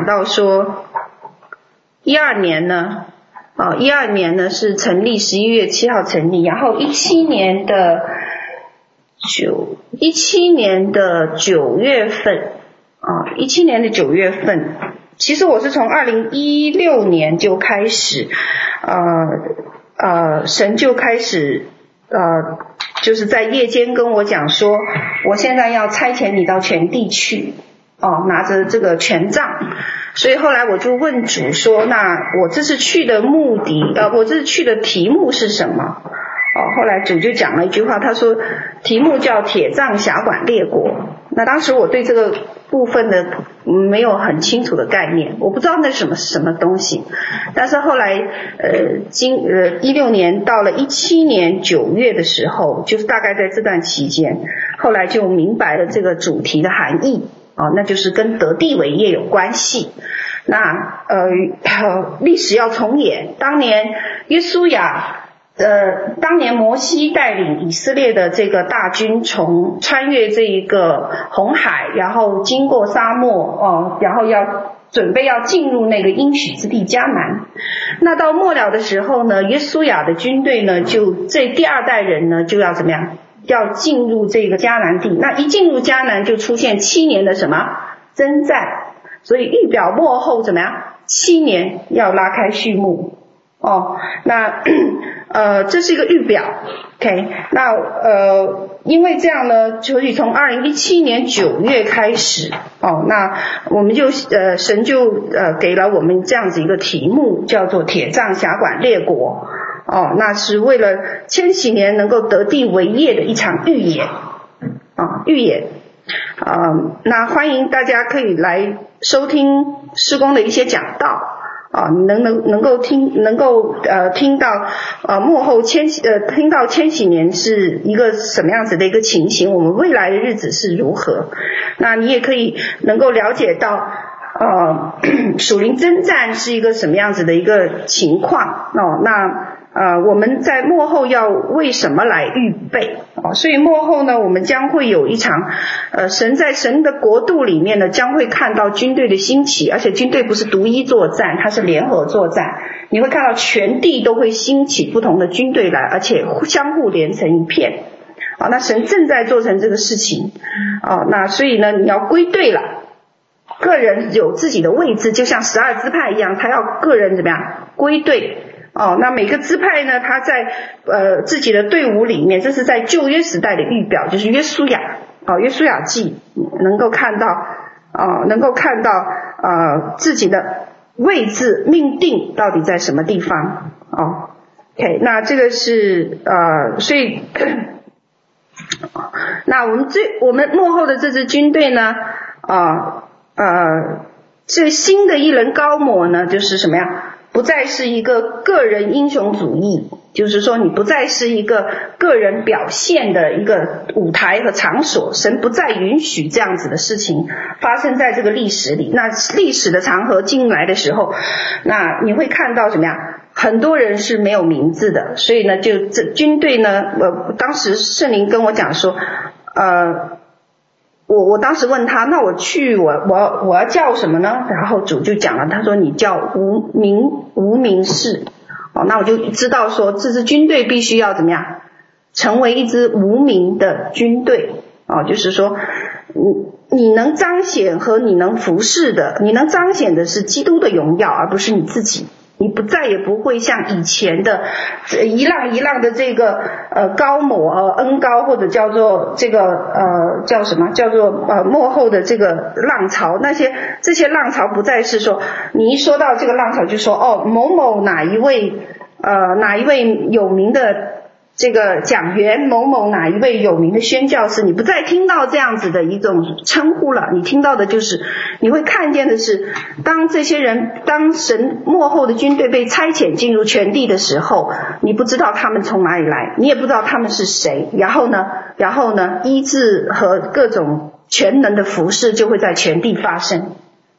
讲到说，一二年呢，啊，一二年呢是成立，十一月七号成立，然后一七年的九一七年的九月份，啊，一七年的九月份，其实我是从二零一六年就开始，呃呃，神就开始呃。就是在夜间跟我讲说，我现在要差遣你到全地去，哦，拿着这个权杖，所以后来我就问主说，那我这次去的目的，呃，我这次去的题目是什么？哦，后来主就讲了一句话，他说题目叫铁杖辖管列国。那当时我对这个部分的没有很清楚的概念，我不知道那什么什么东西。但是后来，呃，今呃一六年到了一七年九月的时候，就是大概在这段期间，后来就明白了这个主题的含义哦，那就是跟得地为业有关系。那呃，历史要重演，当年约书亚。呃，当年摩西带领以色列的这个大军从穿越这一个红海，然后经过沙漠哦，然后要准备要进入那个应许之地迦南。那到末了的时候呢，约书亚的军队呢，就这第二代人呢就要怎么样？要进入这个迦南地。那一进入迦南，就出现七年的什么征战？所以预表末后怎么样？七年要拉开序幕。哦，那 呃，这是一个预表，OK，那呃，因为这样呢，所以从二零一七年九月开始，哦，那我们就呃，神就呃给了我们这样子一个题目，叫做“铁杖辖管列国”，哦，那是为了千禧年能够得地为业的一场预演，啊、预演，啊、那欢迎大家可以来收听施工的一些讲道。啊，你能能能够听，能够呃听到呃幕后千禧呃听到千禧年是一个什么样子的一个情形，我们未来的日子是如何？那你也可以能够了解到呃 属灵征战是一个什么样子的一个情况哦，那。呃，我们在幕后要为什么来预备？哦，所以幕后呢，我们将会有一场，呃，神在神的国度里面呢，将会看到军队的兴起，而且军队不是独一作战，它是联合作战。你会看到全地都会兴起不同的军队来，而且相互连成一片。啊，那神正在做成这个事情。啊，那所以呢，你要归队了，个人有自己的位置，就像十二支派一样，他要个人怎么样归队。哦，那每个支派呢，他在呃自己的队伍里面，这是在旧约时代的预表，就是约书亚，哦，约书亚记能够看到，哦，能够看到呃自己的位置命定到底在什么地方，哦，OK，那这个是呃，所以，那我们最我们幕后的这支军队呢，啊呃，呃，这新的一轮高模呢，就是什么呀？不再是一个个人英雄主义，就是说你不再是一个个人表现的一个舞台和场所，神不再允许这样子的事情发生在这个历史里。那历史的长河进来的时候，那你会看到什么呀？很多人是没有名字的，所以呢，就这军队呢，我当时圣灵跟我讲说，呃。我我当时问他，那我去我我我要叫什么呢？然后主就讲了，他说你叫无名无名氏，哦，那我就知道说这支军队必须要怎么样，成为一支无名的军队，哦，就是说你你能彰显和你能服侍的，你能彰显的是基督的荣耀，而不是你自己。你不再也不会像以前的这一浪一浪的这个呃高某呃恩高或者叫做这个呃叫什么叫做呃幕后的这个浪潮，那些这些浪潮不再是说你一说到这个浪潮就说哦某某哪一位呃哪一位有名的。这个讲员某某哪一位有名的宣教师，你不再听到这样子的一种称呼了，你听到的就是，你会看见的是，当这些人，当神幕后的军队被差遣进入全地的时候，你不知道他们从哪里来，你也不知道他们是谁，然后呢，然后呢，医治和各种全能的服事就会在全地发生，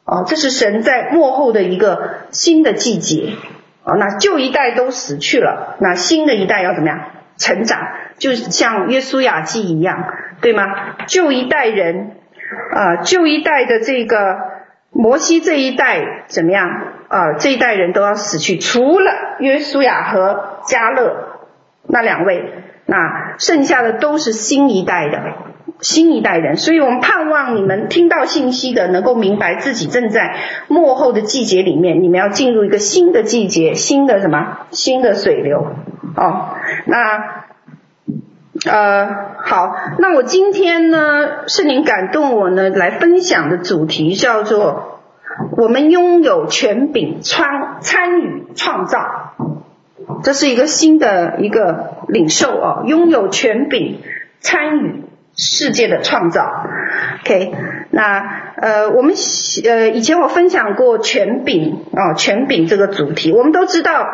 哦，这是神在幕后的一个新的季节，哦，那旧一代都死去了，那新的一代要怎么样？成长就像约书亚记一样，对吗？旧一代人，啊、呃，旧一代的这个摩西这一代怎么样？啊、这一代人都要死去，除了约书亚和加勒那两位，那剩下的都是新一代的新一代人。所以我们盼望你们听到信息的，能够明白自己正在末后的季节里面，你们要进入一个新的季节，新的什么？新的水流。哦，那。呃，好，那我今天呢，是您感动我呢，来分享的主题叫做“我们拥有权柄参参与创造”，这是一个新的一个领受哦，拥有权柄参与世界的创造。OK，那呃，我们呃以前我分享过权柄啊，权柄这个主题，我们都知道。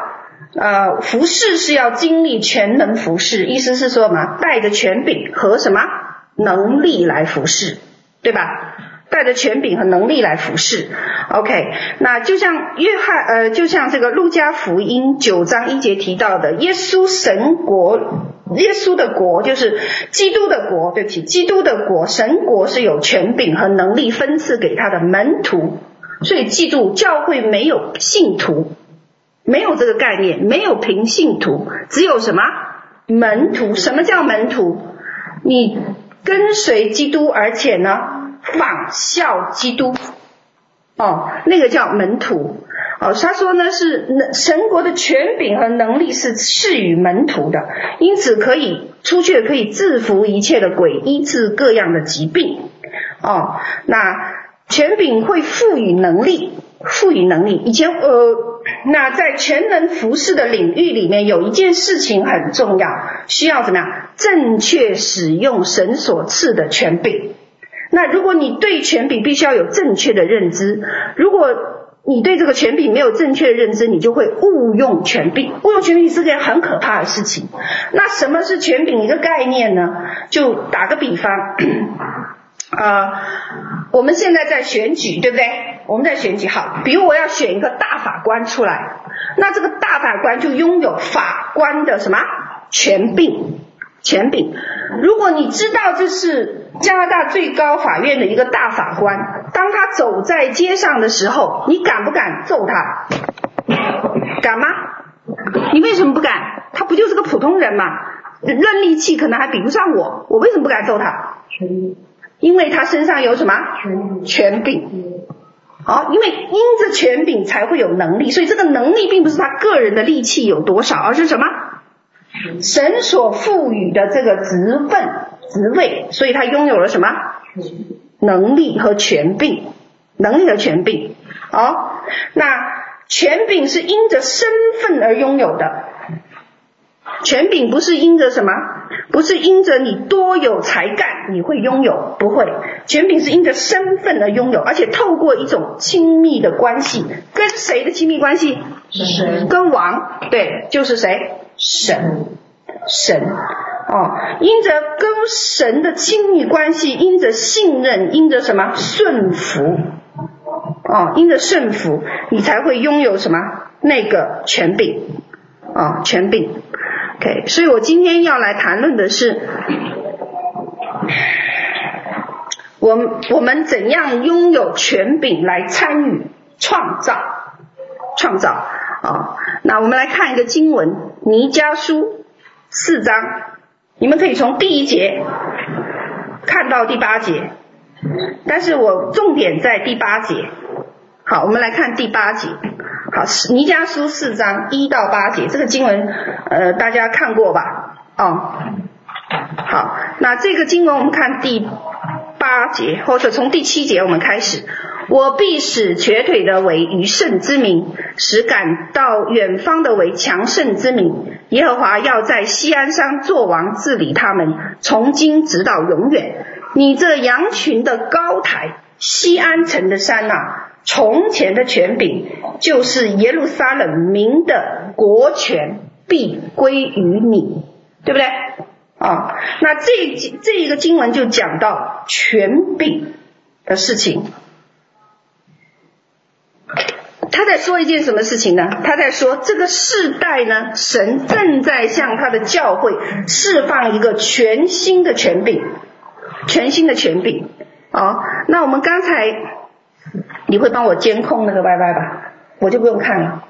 呃，服侍是要经历全能服侍，意思是说嘛，带着权柄和什么能力来服侍，对吧？带着权柄和能力来服侍。OK，那就像约翰，呃，就像这个路加福音九章一节提到的，耶稣神国，耶稣的国就是基督的国，对不起，基督的国，神国是有权柄和能力分赐给他的门徒，所以记住，教会没有信徒。没有这个概念，没有平信徒，只有什么门徒？什么叫门徒？你跟随基督，而且呢，仿效基督，哦，那个叫门徒。哦，他说呢是神国的权柄和能力是赐予门徒的，因此可以出去可以制服一切的鬼，医治各样的疾病。哦，那权柄会赋予能力。赋予能力，以前呃，那在全能服侍的领域里面，有一件事情很重要，需要怎么样？正确使用神所赐的权柄。那如果你对权柄必须要有正确的认知，如果你对这个权柄没有正确认知，你就会误用权柄。误用权柄是件很可怕的事情。那什么是权柄一个概念呢？就打个比方。啊、呃，我们现在在选举，对不对？我们在选举，好，比如我要选一个大法官出来，那这个大法官就拥有法官的什么权柄？权柄。如果你知道这是加拿大最高法院的一个大法官，当他走在街上的时候，你敢不敢揍他？敢吗？你为什么不敢？他不就是个普通人吗？论力气可能还比不上我，我为什么不敢揍他？因为他身上有什么权柄？好，因为因着权柄才会有能力，所以这个能力并不是他个人的力气有多少，而是什么？神所赋予的这个职分、职位，所以他拥有了什么？能力和权柄，能力和权柄。好，那权柄是因着身份而拥有的。权柄不是因着什么，不是因着你多有才干你会拥有，不会。权柄是因着身份而拥有，而且透过一种亲密的关系，跟谁的亲密关系？谁。跟王，对，就是谁？神。神。哦，因着跟神的亲密关系，因着信任，因着什么？顺服。哦，因着顺服，你才会拥有什么？那个权柄。哦，权柄。OK，所以我今天要来谈论的是，我我们怎样拥有权柄来参与创造，创造啊、那我们来看一个经文，尼迦书四章，你们可以从第一节看到第八节，但是我重点在第八节。好，我们来看第八节。好，尼迦书四章一到八节，这个经文，呃，大家看过吧？哦，好，那这个经文我们看第八节，或者从第七节我们开始。我必使瘸腿的为余剩之民，使赶到远方的为强盛之民。耶和华要在锡安山作王治理他们，从今直到永远。你这羊群的高台，锡安城的山啊！从前的权柄，就是耶路撒冷民的国权，必归于你，对不对？啊，那这这一个经文就讲到权柄的事情。他在说一件什么事情呢？他在说这个世代呢，神正在向他的教会释放一个全新的权柄，全新的权柄。啊，那我们刚才。你会帮我监控那个 Y Y 吧？我就不用看了。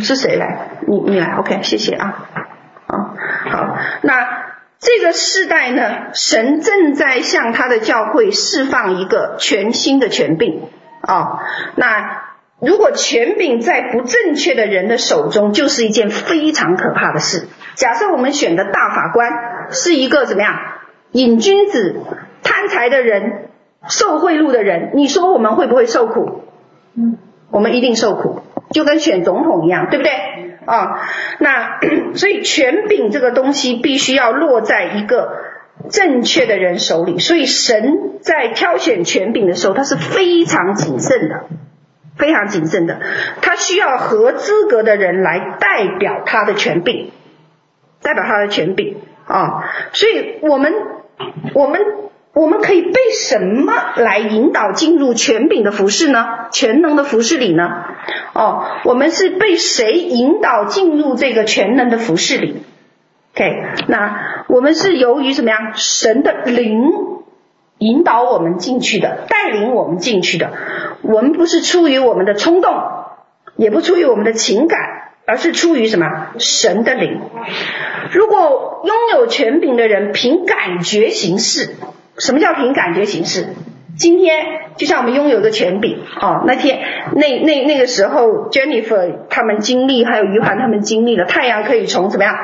是谁来？你你来，OK，谢谢啊。啊，好，那这个世代呢，神正在向他的教会释放一个全新的权柄啊。那如果权柄在不正确的人的手中，就是一件非常可怕的事。假设我们选的大法官是一个怎么样？瘾君子、贪财的人、受贿赂的人，你说我们会不会受苦？嗯，我们一定受苦，就跟选总统一样，对不对？啊，那 所以权柄这个东西必须要落在一个正确的人手里。所以神在挑选权柄的时候，他是非常谨慎的，非常谨慎的。他需要合资格的人来代表他的权柄，代表他的权柄啊。所以我们。我们我们可以被什么来引导进入权柄的服饰呢？全能的服饰里呢？哦，我们是被谁引导进入这个全能的服饰里？OK，那我们是由于什么呀？神的灵引导我们进去的，带领我们进去的。我们不是出于我们的冲动，也不出于我们的情感。而是出于什么？神的灵。如果拥有权柄的人凭感觉行事，什么叫凭感觉行事？今天就像我们拥有的权柄，哦，那天那那那个时候，Jennifer 他们经历，还有余环他们经历了，太阳可以从怎么样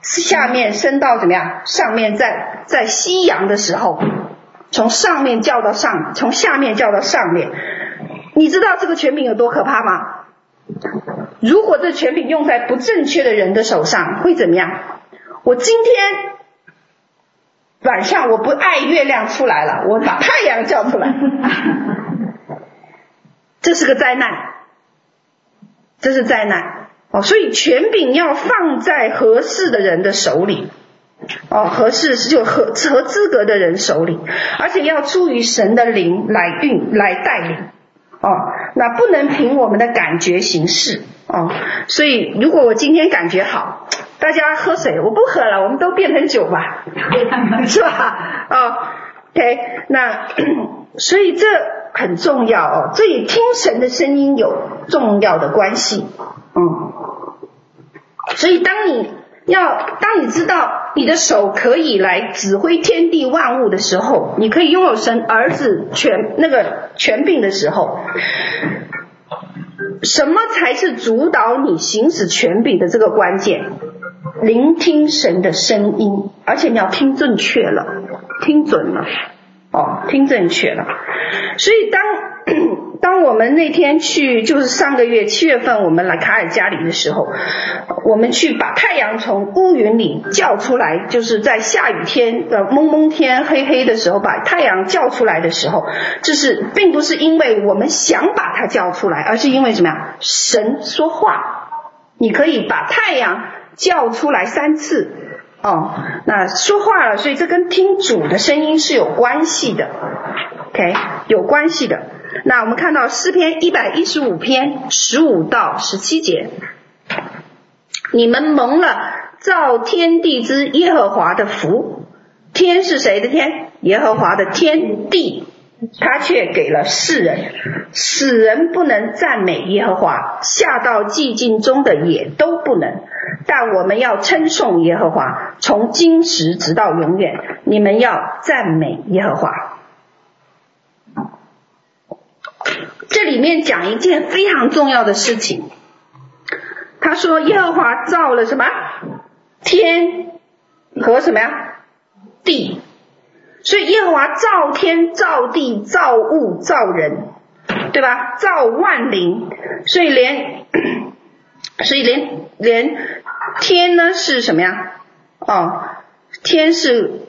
下面升到怎么样上面，在在夕阳的时候，从上面叫到上，从下面叫到上面，你知道这个权柄有多可怕吗？如果这权柄用在不正确的人的手上，会怎么样？我今天晚上我不爱月亮出来了，我把太阳叫出来，这是个灾难，这是灾难哦。所以权柄要放在合适的人的手里哦，合适是就合合资格的人手里，而且要出于神的灵来运来带领哦。那不能凭我们的感觉行事。哦，所以如果我今天感觉好，大家喝水，我不喝了，我们都变成酒吧，是吧？哦，OK，那 所以这很重要哦，这与听神的声音有重要的关系，嗯，所以当你要当你知道你的手可以来指挥天地万物的时候，你可以拥有神儿子权那个权柄的时候。什么才是主导你行使权柄的这个关键？聆听神的声音，而且你要听正确了，听准了，哦，听正确了。所以当 当我们那天去，就是上个月七月份，我们来卡尔加里的时候，我们去把太阳从乌云里叫出来，就是在下雨天、呃蒙蒙天、黑黑的时候把太阳叫出来的时候，这是并不是因为我们想把它叫出来，而是因为什么呀？神说话，你可以把太阳叫出来三次，哦，那说话了，所以这跟听主的声音是有关系的，OK，有关系的。那我们看到诗篇一百一十五篇十五到十七节，你们蒙了造天地之耶和华的福，天是谁的天？耶和华的天地，他却给了世人，死人不能赞美耶和华，下到寂静中的也都不能。但我们要称颂耶和华，从今时直到永远。你们要赞美耶和华。这里面讲一件非常重要的事情，他说耶和华造了什么？天和什么呀？地。所以耶和华造天、造地、造物、造人，对吧？造万灵。所以连，所以连 连天呢是什么呀？哦，天是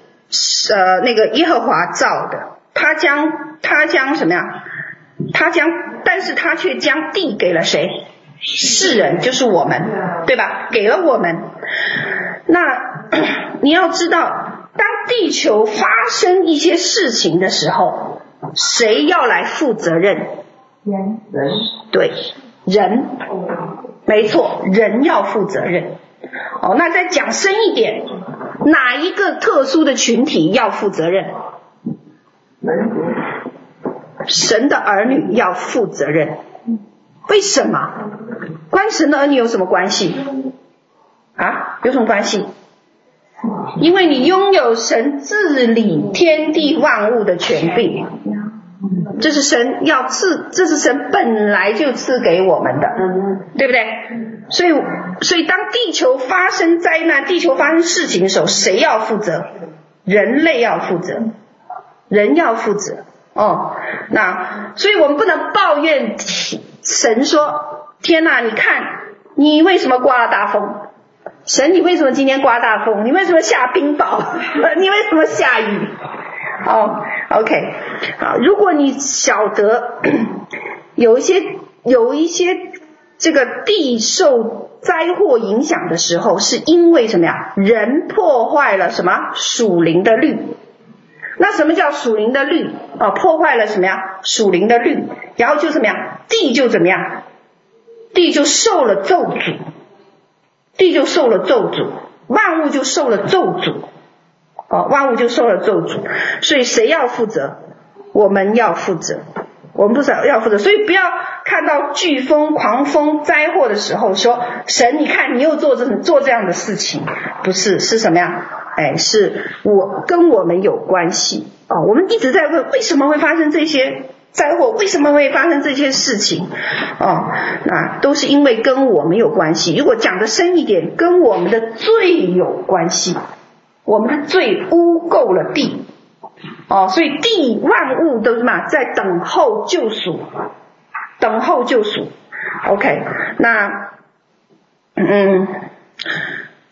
呃那个耶和华造的，他将他将什么呀？他将，但是他却将地给了谁？世人，就是我们，对吧？给了我们。那 你要知道，当地球发生一些事情的时候，谁要来负责任？人，人，对，人，没错，人要负责任。哦，那再讲深一点，哪一个特殊的群体要负责任？人神的儿女要负责任。为什么？关神的儿女有什么关系？啊，有什么关系？因为你拥有神治理天地万物的权柄，这是神要赐，这是神本来就赐给我们的，对不对？所以，所以当地球发生灾难、地球发生事情的时候，谁要负责？人类要负责，人要负责。哦，那所以我们不能抱怨神说：“天哪，你看你为什么刮了大风？神，你为什么今天刮大风？你为什么下冰雹？你为什么下雨？”哦，OK，好，如果你晓得 有一些有一些这个地受灾祸影响的时候，是因为什么呀？人破坏了什么属灵的律。那什么叫属灵的律？啊，破坏了什么呀？属灵的律，然后就怎么样？地就怎么样？地就受了咒诅，地就受了咒诅，万物就受了咒诅，哦，万物就受了咒诅。所以谁要负责？我们要负责，我们不是要负责。所以不要看到飓风、狂风、灾祸的时候说神，你看你又做这做这样的事情，不是，是什么呀？哎，是我跟我们有关系哦。我们一直在问，为什么会发生这些灾祸？为什么会发生这些事情？哦，那都是因为跟我们有关系。如果讲得深一点，跟我们的罪有关系。我们的罪污垢了地，哦，所以地万物都是嘛？在等候救赎，等候救赎。OK，那嗯。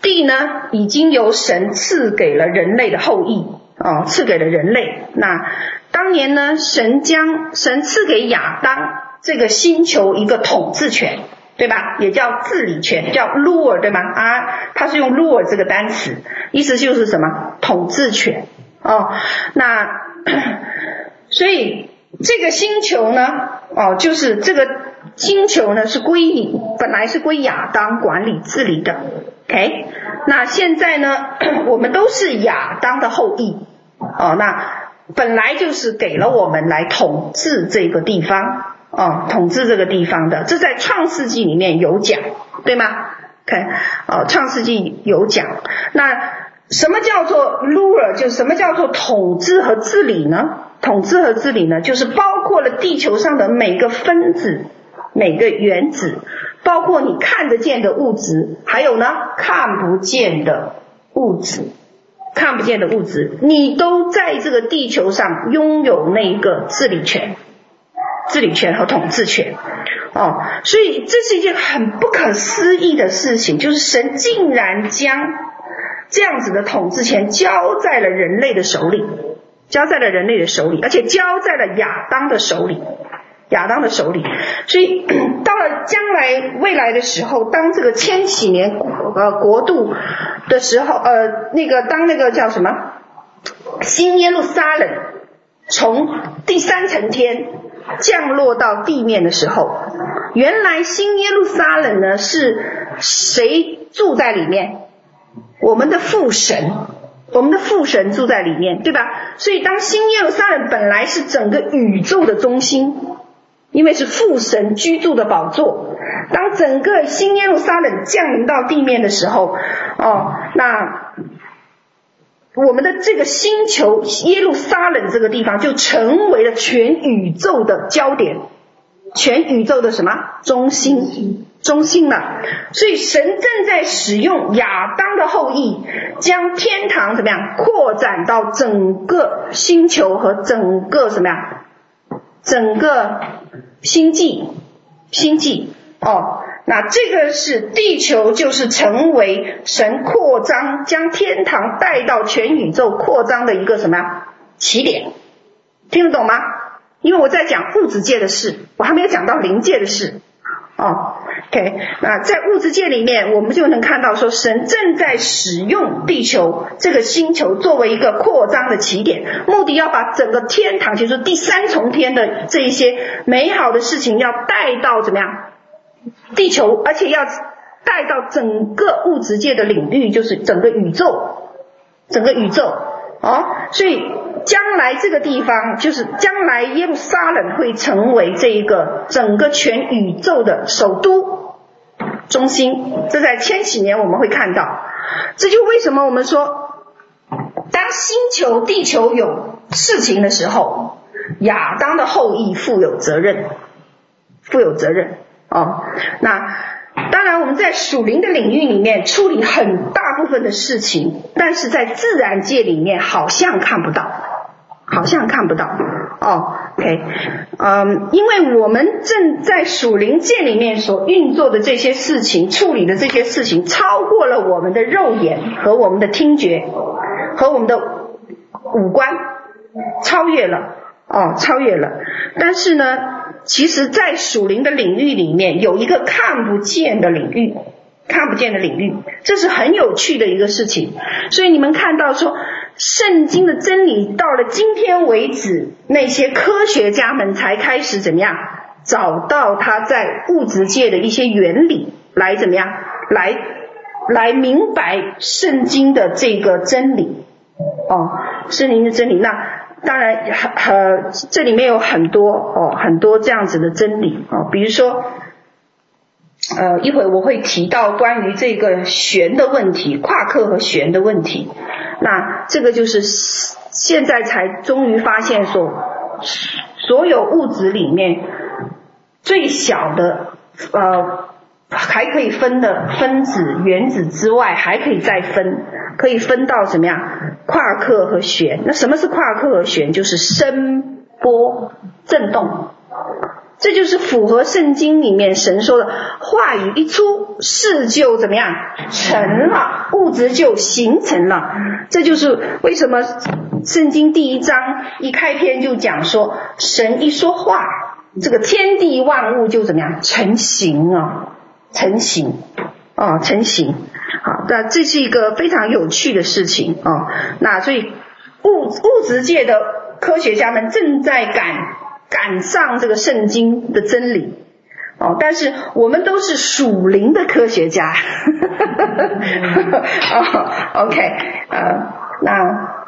地呢，已经由神赐给了人类的后裔哦，赐给了人类。那当年呢，神将神赐给亚当这个星球一个统治权，对吧？也叫治理权，叫 rule，对吗？啊，他是用 rule 这个单词，意思就是什么？统治权哦。那所以这个星球呢，哦，就是这个星球呢是归本来是归亚当管理治理的。OK，那现在呢，我们都是亚当的后裔哦。那本来就是给了我们来统治这个地方哦，统治这个地方的，这在创世纪里面有讲，对吗？OK，哦，创世纪有讲。那什么叫做 ruler？就什么叫做统治和治理呢？统治和治理呢，就是包括了地球上的每个分子、每个原子。包括你看得见的物质，还有呢，看不见的物质，看不见的物质，你都在这个地球上拥有那个治理权、治理权和统治权，哦，所以这是一件很不可思议的事情，就是神竟然将这样子的统治权交在了人类的手里，交在了人类的手里，而且交在了亚当的手里。亚当的手里，所以 到了将来未来的时候，当这个千禧年呃国度的时候，呃那个当那个叫什么新耶路撒冷从第三层天降落到地面的时候，原来新耶路撒冷呢是谁住在里面？我们的父神，我们的父神住在里面，对吧？所以当新耶路撒冷本来是整个宇宙的中心。因为是父神居住的宝座，当整个新耶路撒冷降临到地面的时候，哦，那我们的这个星球耶路撒冷这个地方就成为了全宇宙的焦点，全宇宙的什么中心？中心了。所以神正在使用亚当的后裔，将天堂怎么样扩展到整个星球和整个什么呀？整个星际，星际哦，那这个是地球，就是成为神扩张，将天堂带到全宇宙扩张的一个什么呀？起点，听得懂吗？因为我在讲物质界的事，我还没有讲到灵界的事。哦，OK，那在物质界里面，我们就能看到说，神正在使用地球这个星球作为一个扩张的起点，目的要把整个天堂，就是第三重天的这一些美好的事情，要带到怎么样？地球，而且要带到整个物质界的领域，就是整个宇宙，整个宇宙。哦，所以将来这个地方就是将来耶路撒冷会成为这一个整个全宇宙的首都中心，这在千禧年我们会看到。这就为什么我们说，当星球地球有事情的时候，亚当的后裔负有责任，负有责任哦。那当然我们在属灵的领域里面处理很大部分的事情，但是在自然界里面好像看不到，好像看不到哦。OK，嗯，因为我们正在属灵界里面所运作的这些事情，处理的这些事情，超过了我们的肉眼和我们的听觉和我们的五官，超越了。哦，超越了。但是呢，其实，在属灵的领域里面，有一个看不见的领域，看不见的领域，这是很有趣的一个事情。所以你们看到说，圣经的真理到了今天为止，那些科学家们才开始怎么样，找到它在物质界的一些原理，来怎么样，来来明白圣经的这个真理。哦，圣经的真理那。当然，呃，这里面有很多哦，很多这样子的真理哦，比如说，呃，一会我会提到关于这个弦的问题，夸克和弦的问题。那这个就是现在才终于发现说，所有物质里面最小的呃。还可以分的分子、原子之外，还可以再分，可以分到什么样？夸克和弦。那什么是夸克和弦？就是声波振动。这就是符合圣经里面神说的话语一出，事就怎么样？成了，物质就形成了。这就是为什么圣经第一章一开篇就讲说，神一说话，这个天地万物就怎么样？成形啊。成型，啊，成型，好，那这是一个非常有趣的事情啊。那所以物物质界的科学家们正在赶赶上这个圣经的真理哦，但是我们都是属灵的科学家，哦，OK，呃，那。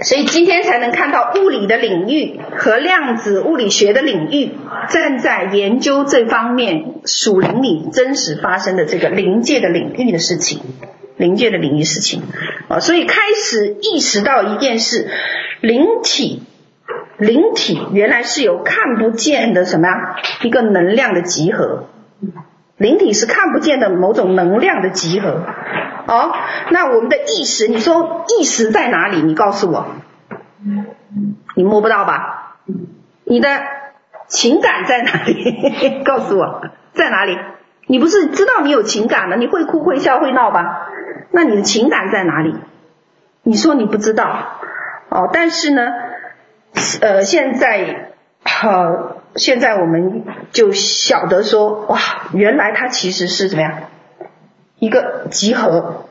所以今天才能看到物理的领域和量子物理学的领域，正在研究这方面属灵里真实发生的这个灵界的领域的事情，灵界的领域事情啊，所以开始意识到一件事：灵体，灵体原来是有看不见的什么呀？一个能量的集合，灵体是看不见的某种能量的集合。哦，那我们的意识，你说意识在哪里？你告诉我，你摸不到吧？你的情感在哪里？告诉我，在哪里？你不是知道你有情感吗？你会哭会笑会闹吧？那你的情感在哪里？你说你不知道，哦，但是呢，呃，现在，呃，现在我们就晓得说，哇，原来它其实是怎么样？一个集合，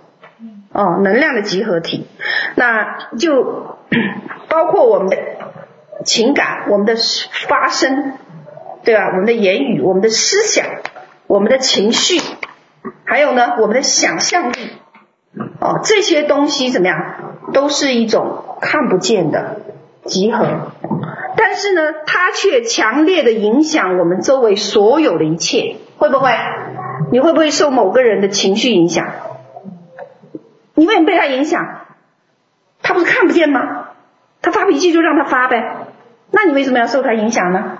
哦，能量的集合体，那就包括我们的情感、我们的发声，对吧？我们的言语、我们的思想、我们的情绪，还有呢，我们的想象力，哦，这些东西怎么样？都是一种看不见的集合，但是呢，它却强烈的影响我们周围所有的一切，会不会？你会不会受某个人的情绪影响？你为什么被他影响？他不是看不见吗？他发脾气就让他发呗。那你为什么要受他影响呢？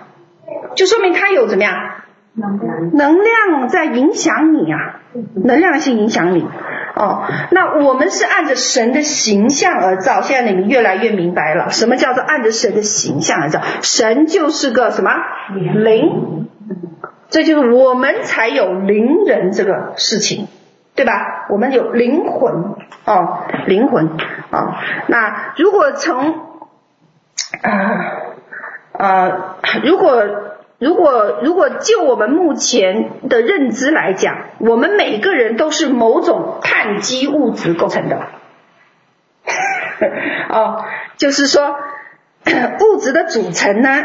就说明他有怎么样？能量在影响你啊，能量性影响你。哦，那我们是按着神的形象而造。现在你们越来越明白了，什么叫做按着神的形象而造？神就是个什么？灵。这就是我们才有灵人这个事情，对吧？我们有灵魂哦，灵魂啊、哦。那如果从啊呃，如果如果如果就我们目前的认知来讲，我们每个人都是某种碳基物质构成的。哦，就是说 物质的组成呢？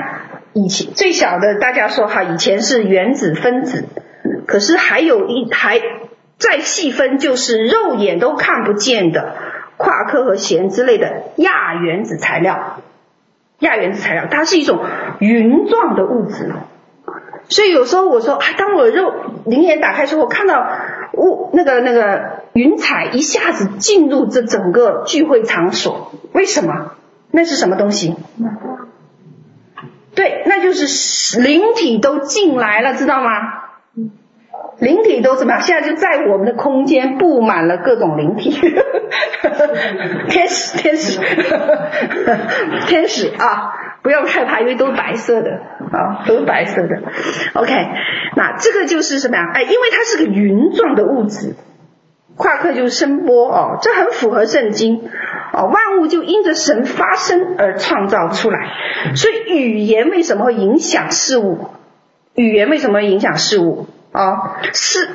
以前最小的，大家说哈，以前是原子分子，可是还有一还再细分，就是肉眼都看不见的夸克和弦之类的亚原子材料。亚原子材料，它是一种云状的物质。所以有时候我说啊，当我肉灵眼打开的时候，我看到雾那个那个云彩一下子进入这整个聚会场所，为什么？那是什么东西？对，那就是灵体都进来了，知道吗？灵体都怎么样？现在就在我们的空间布满了各种灵体，天使，天使，天使啊！不要害怕，因为都是白色的啊，都是白色的。OK，那这个就是什么呀？哎，因为它是个云状的物质，夸克就是声波哦，这很符合圣经哦。万物就因着神发声而创造出来，所以语言为什么会影响事物？语言为什么影响事物？啊、是，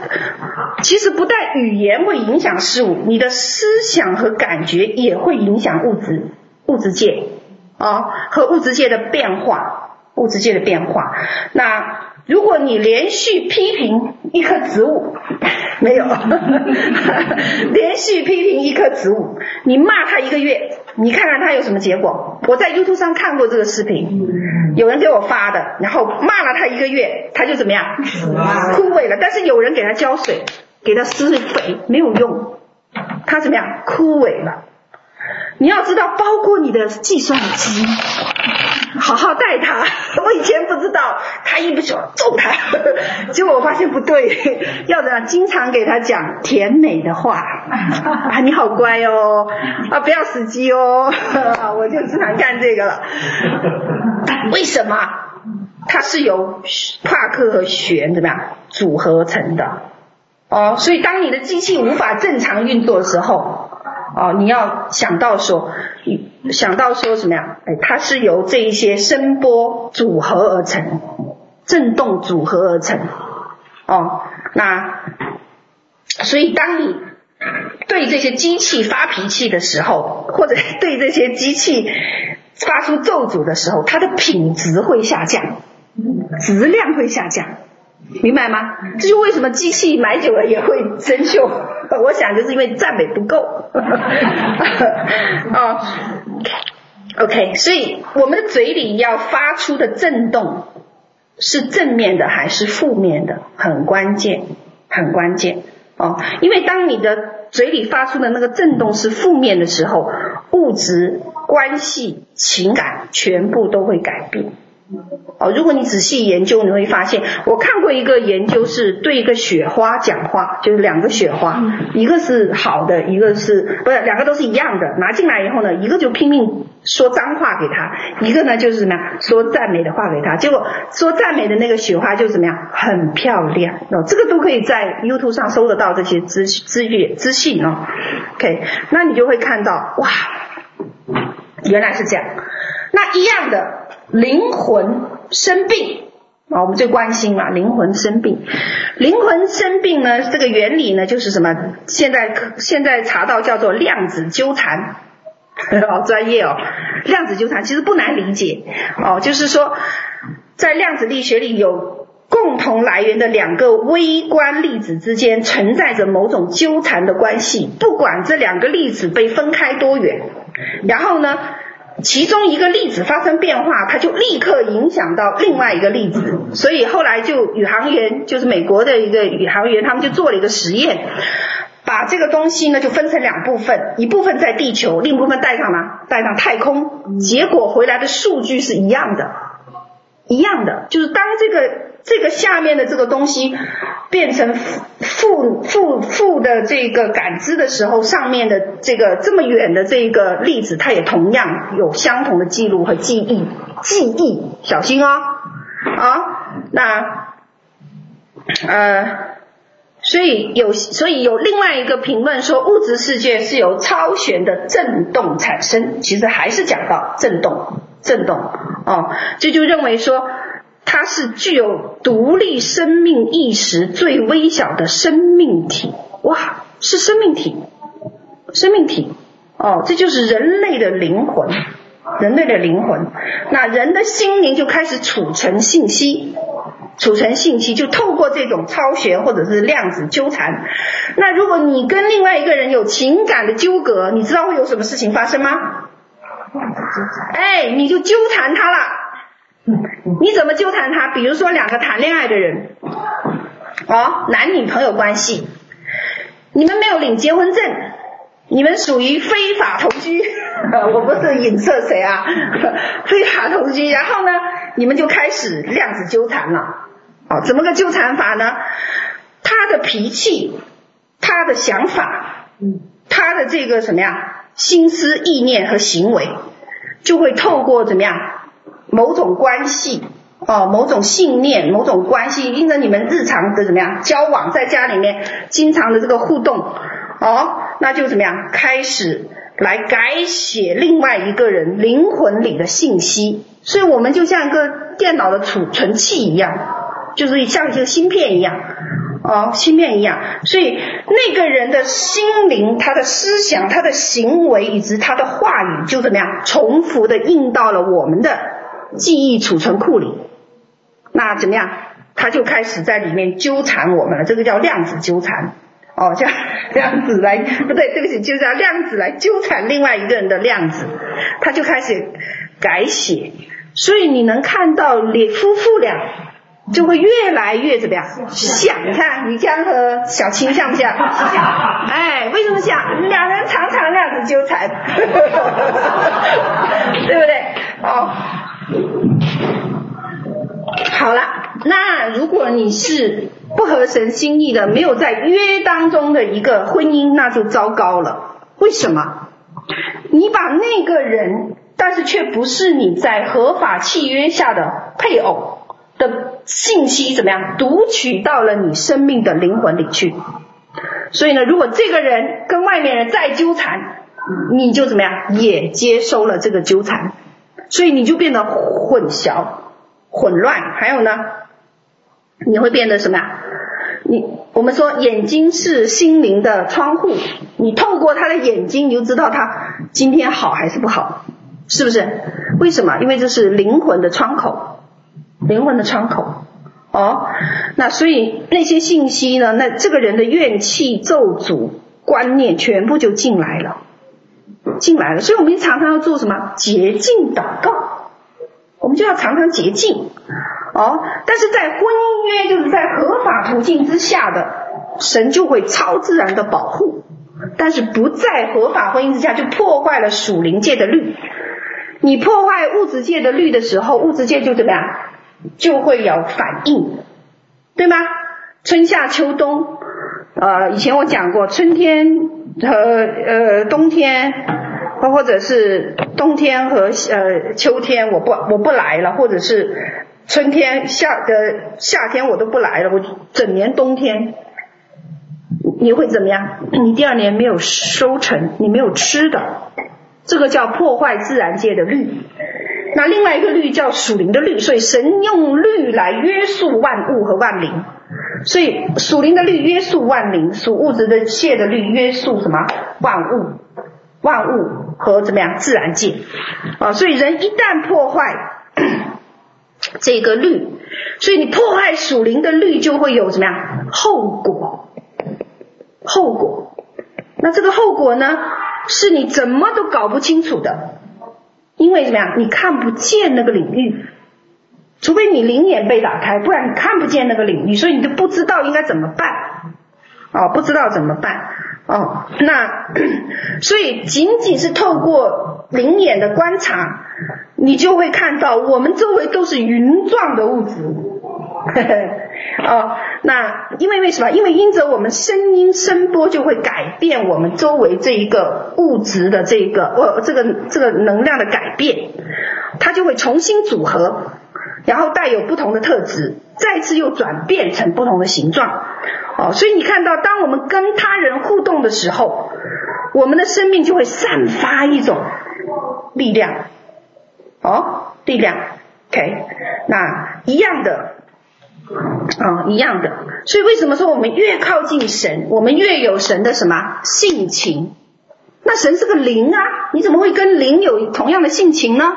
其实不但语言会影响事物，你的思想和感觉也会影响物质物质界啊、和物质界的变化，物质界的变化。那如果你连续批评一棵植物，没有，连续批评一棵植物，你骂他一个月，你看看他有什么结果？我在 YouTube 上看过这个视频，有人给我发的，然后骂了他一个月，他就怎么样？枯萎了。但是有人给他浇水，给他施肥，没有用，他怎么样？枯萎了。你要知道，包括你的计算机，好好带他。我以前不知道，他一不喜欢揍他，结果我发现不对，要怎样？经常给他讲甜美的话啊，你好乖哦，啊，不要死机哦，我就经常干这个了。为什么？它是由夸克和弦怎么样组合成的？哦，所以当你的机器无法正常运作的时候。哦，你要想到说，想到说什么呀？哎，它是由这一些声波组合而成，振动组合而成。哦，那所以当你对这些机器发脾气的时候，或者对这些机器发出咒诅的时候，它的品质会下降，质量会下降。明白吗？这就为什么机器买久了也会生锈。我想就是因为赞美不够。啊、oh,，OK，所以我们的嘴里要发出的震动是正面的还是负面的，很关键，很关键哦。因为当你的嘴里发出的那个震动是负面的时候，物质、关系、情感全部都会改变。哦，如果你仔细研究，你会发现，我看过一个研究是对一个雪花讲话，就是两个雪花，一个是好的，一个是不是两个都是一样的，拿进来以后呢，一个就拼命说脏话给他，一个呢就是什么呀，说赞美的话给他，结果说赞美的那个雪花就怎么样，很漂亮哦，这个都可以在 YouTube 上搜得到这些资资讯资讯哦，OK，那你就会看到哇，原来是这样，那一样的。灵魂生病啊，我们最关心嘛，灵魂生病。灵魂生病呢，这个原理呢，就是什么？现在现在查到叫做量子纠缠，好专业哦。量子纠缠其实不难理解哦，就是说在量子力学里有共同来源的两个微观粒子之间存在着某种纠缠的关系，不管这两个粒子被分开多远，然后呢，其中一个粒子发生变化，它就立刻影响到另外一个粒子，所以后来就宇航员，就是美国的一个宇航员，他们就做了一个实验，把这个东西呢就分成两部分，一部分在地球，另一部分带上呢？带上太空，结果回来的数据是一样的，一样的，就是当这个。这个下面的这个东西变成负负负的这个感知的时候，上面的这个这么远的这个粒子，它也同样有相同的记录和记忆。记忆，小心哦，啊，那呃，所以有所以有另外一个评论说，物质世界是由超弦的震动产生，其实还是讲到震动，震动哦，这就认为说。它是具有独立生命意识最微小的生命体，哇，是生命体，生命体，哦，这就是人类的灵魂，人类的灵魂。那人的心灵就开始储存信息，储存信息，就透过这种超弦或者是量子纠缠。那如果你跟另外一个人有情感的纠葛，你知道会有什么事情发生吗？哎，你就纠缠他了。你怎么纠缠他？比如说两个谈恋爱的人，哦，男女朋友关系，你们没有领结婚证，你们属于非法同居。我不是影射谁啊，非法同居。然后呢，你们就开始量子纠缠了。哦，怎么个纠缠法呢？他的脾气，他的想法，他的这个什么呀？心思意念和行为，就会透过怎么样？某种关系，哦，某种信念，某种关系，因着你们日常的怎么样交往，在家里面经常的这个互动，哦，那就怎么样开始来改写另外一个人灵魂里的信息，所以我们就像一个电脑的储存器一样，就是像一个芯片一样。哦，芯片一样，所以那个人的心灵、他的思想、他的行为以及他的话语，就怎么样重复的印到了我们的记忆储存库里。那怎么样？他就开始在里面纠缠我们了，这个叫量子纠缠。哦，叫 量子来，不对，对不起，就叫量子来纠缠另外一个人的量子，他就开始改写。所以你能看到你夫妇俩。就会越来越怎么样？像，你看于江和小青像不像？哎，为什么像？两人常常那样子纠缠，对不对？哦，好了，那如果你是不合神心意的，没有在约当中的一个婚姻，那就糟糕了。为什么？你把那个人，但是却不是你在合法契约下的配偶。的信息怎么样读取到了你生命的灵魂里去？所以呢，如果这个人跟外面人再纠缠，你就怎么样也接收了这个纠缠，所以你就变得混淆、混乱。还有呢，你会变得什么呀？你我们说眼睛是心灵的窗户，你透过他的眼睛，你就知道他今天好还是不好，是不是？为什么？因为这是灵魂的窗口。灵魂的窗口，哦，那所以那些信息呢？那这个人的怨气、咒诅、观念全部就进来了，进来了。所以我们常常要做什么？洁净祷告，我们就要常常洁净，哦。但是在婚姻约，就是在合法途径之下的，神就会超自然的保护；但是不在合法婚姻之下，就破坏了属灵界的律。你破坏物质界的律的时候，物质界就怎么样？就会有反应，对吗？春夏秋冬，呃，以前我讲过，春天和呃冬天，或者是冬天和呃秋天，我不我不来了，或者是春天夏的夏天我都不来了，我整年冬天，你会怎么样？你第二年没有收成，你没有吃的，这个叫破坏自然界的律。那另外一个律叫属灵的律，所以神用律来约束万物和万灵，所以属灵的律约束万灵，属物质的界的律约束什么？万物、万物和怎么样？自然界啊，所以人一旦破坏 这个律，所以你破坏属灵的律就会有怎么样？后果，后果。那这个后果呢，是你怎么都搞不清楚的。因为怎么样？你看不见那个领域，除非你灵眼被打开，不然你看不见那个领域，所以你就不知道应该怎么办。哦，不知道怎么办。哦，那 所以仅仅是透过灵眼的观察，你就会看到我们周围都是云状的物质。呵 呵哦，那因为为什么？因为因着我们声音声波就会改变我们周围这一个物质的这个呃这个这个能量的改变，它就会重新组合，然后带有不同的特质，再次又转变成不同的形状。哦，所以你看到，当我们跟他人互动的时候，我们的生命就会散发一种力量。哦，力量。OK，那一样的。啊、一样的。所以为什么说我们越靠近神，我们越有神的什么性情？那神是个灵啊，你怎么会跟灵有同样的性情呢？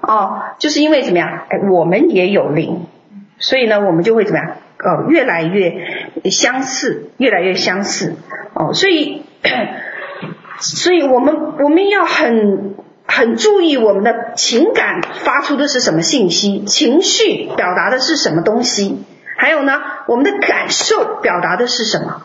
哦，就是因为怎么样？哎，我们也有灵，所以呢，我们就会怎么样？哦，越来越相似，越来越相似。哦，所以，所以我们我们要很很注意我们的情感发出的是什么信息，情绪表达的是什么东西，还有呢，我们的感受表达的是什么？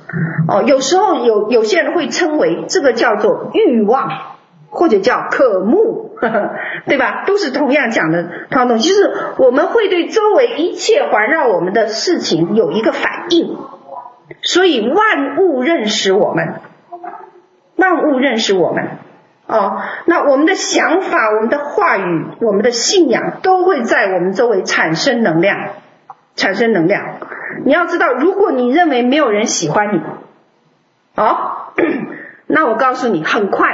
哦，有时候有有些人会称为这个叫做欲望。或者叫渴慕，呵呵，对吧？都是同样讲的同样东西，就是我们会对周围一切环绕我们的事情有一个反应，所以万物认识我们，万物认识我们，哦，那我们的想法、我们的话语、我们的信仰都会在我们周围产生能量，产生能量。你要知道，如果你认为没有人喜欢你，哦，那我告诉你，很快。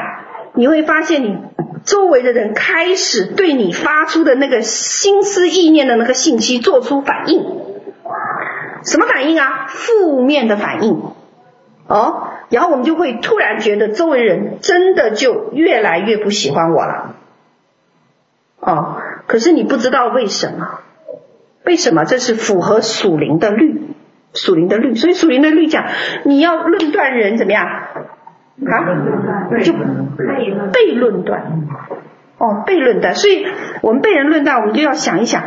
你会发现，你周围的人开始对你发出的那个心思意念的那个信息做出反应，什么反应啊？负面的反应，哦，然后我们就会突然觉得周围人真的就越来越不喜欢我了，哦，可是你不知道为什么？为什么？这是符合属灵的律，属灵的律，所以属灵的律讲，你要论断人怎么样？啊，就被论断，哦，被论断，所以我们被人论断，我们就要想一想，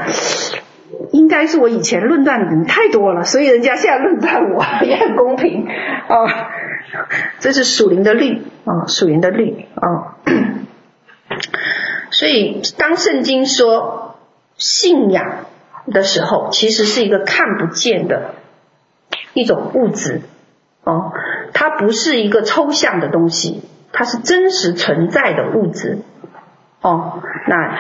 应该是我以前论断的人太多了，所以人家现在论断我 也很公平，哦，这是属灵的律，哦，属灵的律，哦，所以当圣经说信仰的时候，其实是一个看不见的一种物质。哦，它不是一个抽象的东西，它是真实存在的物质。哦，那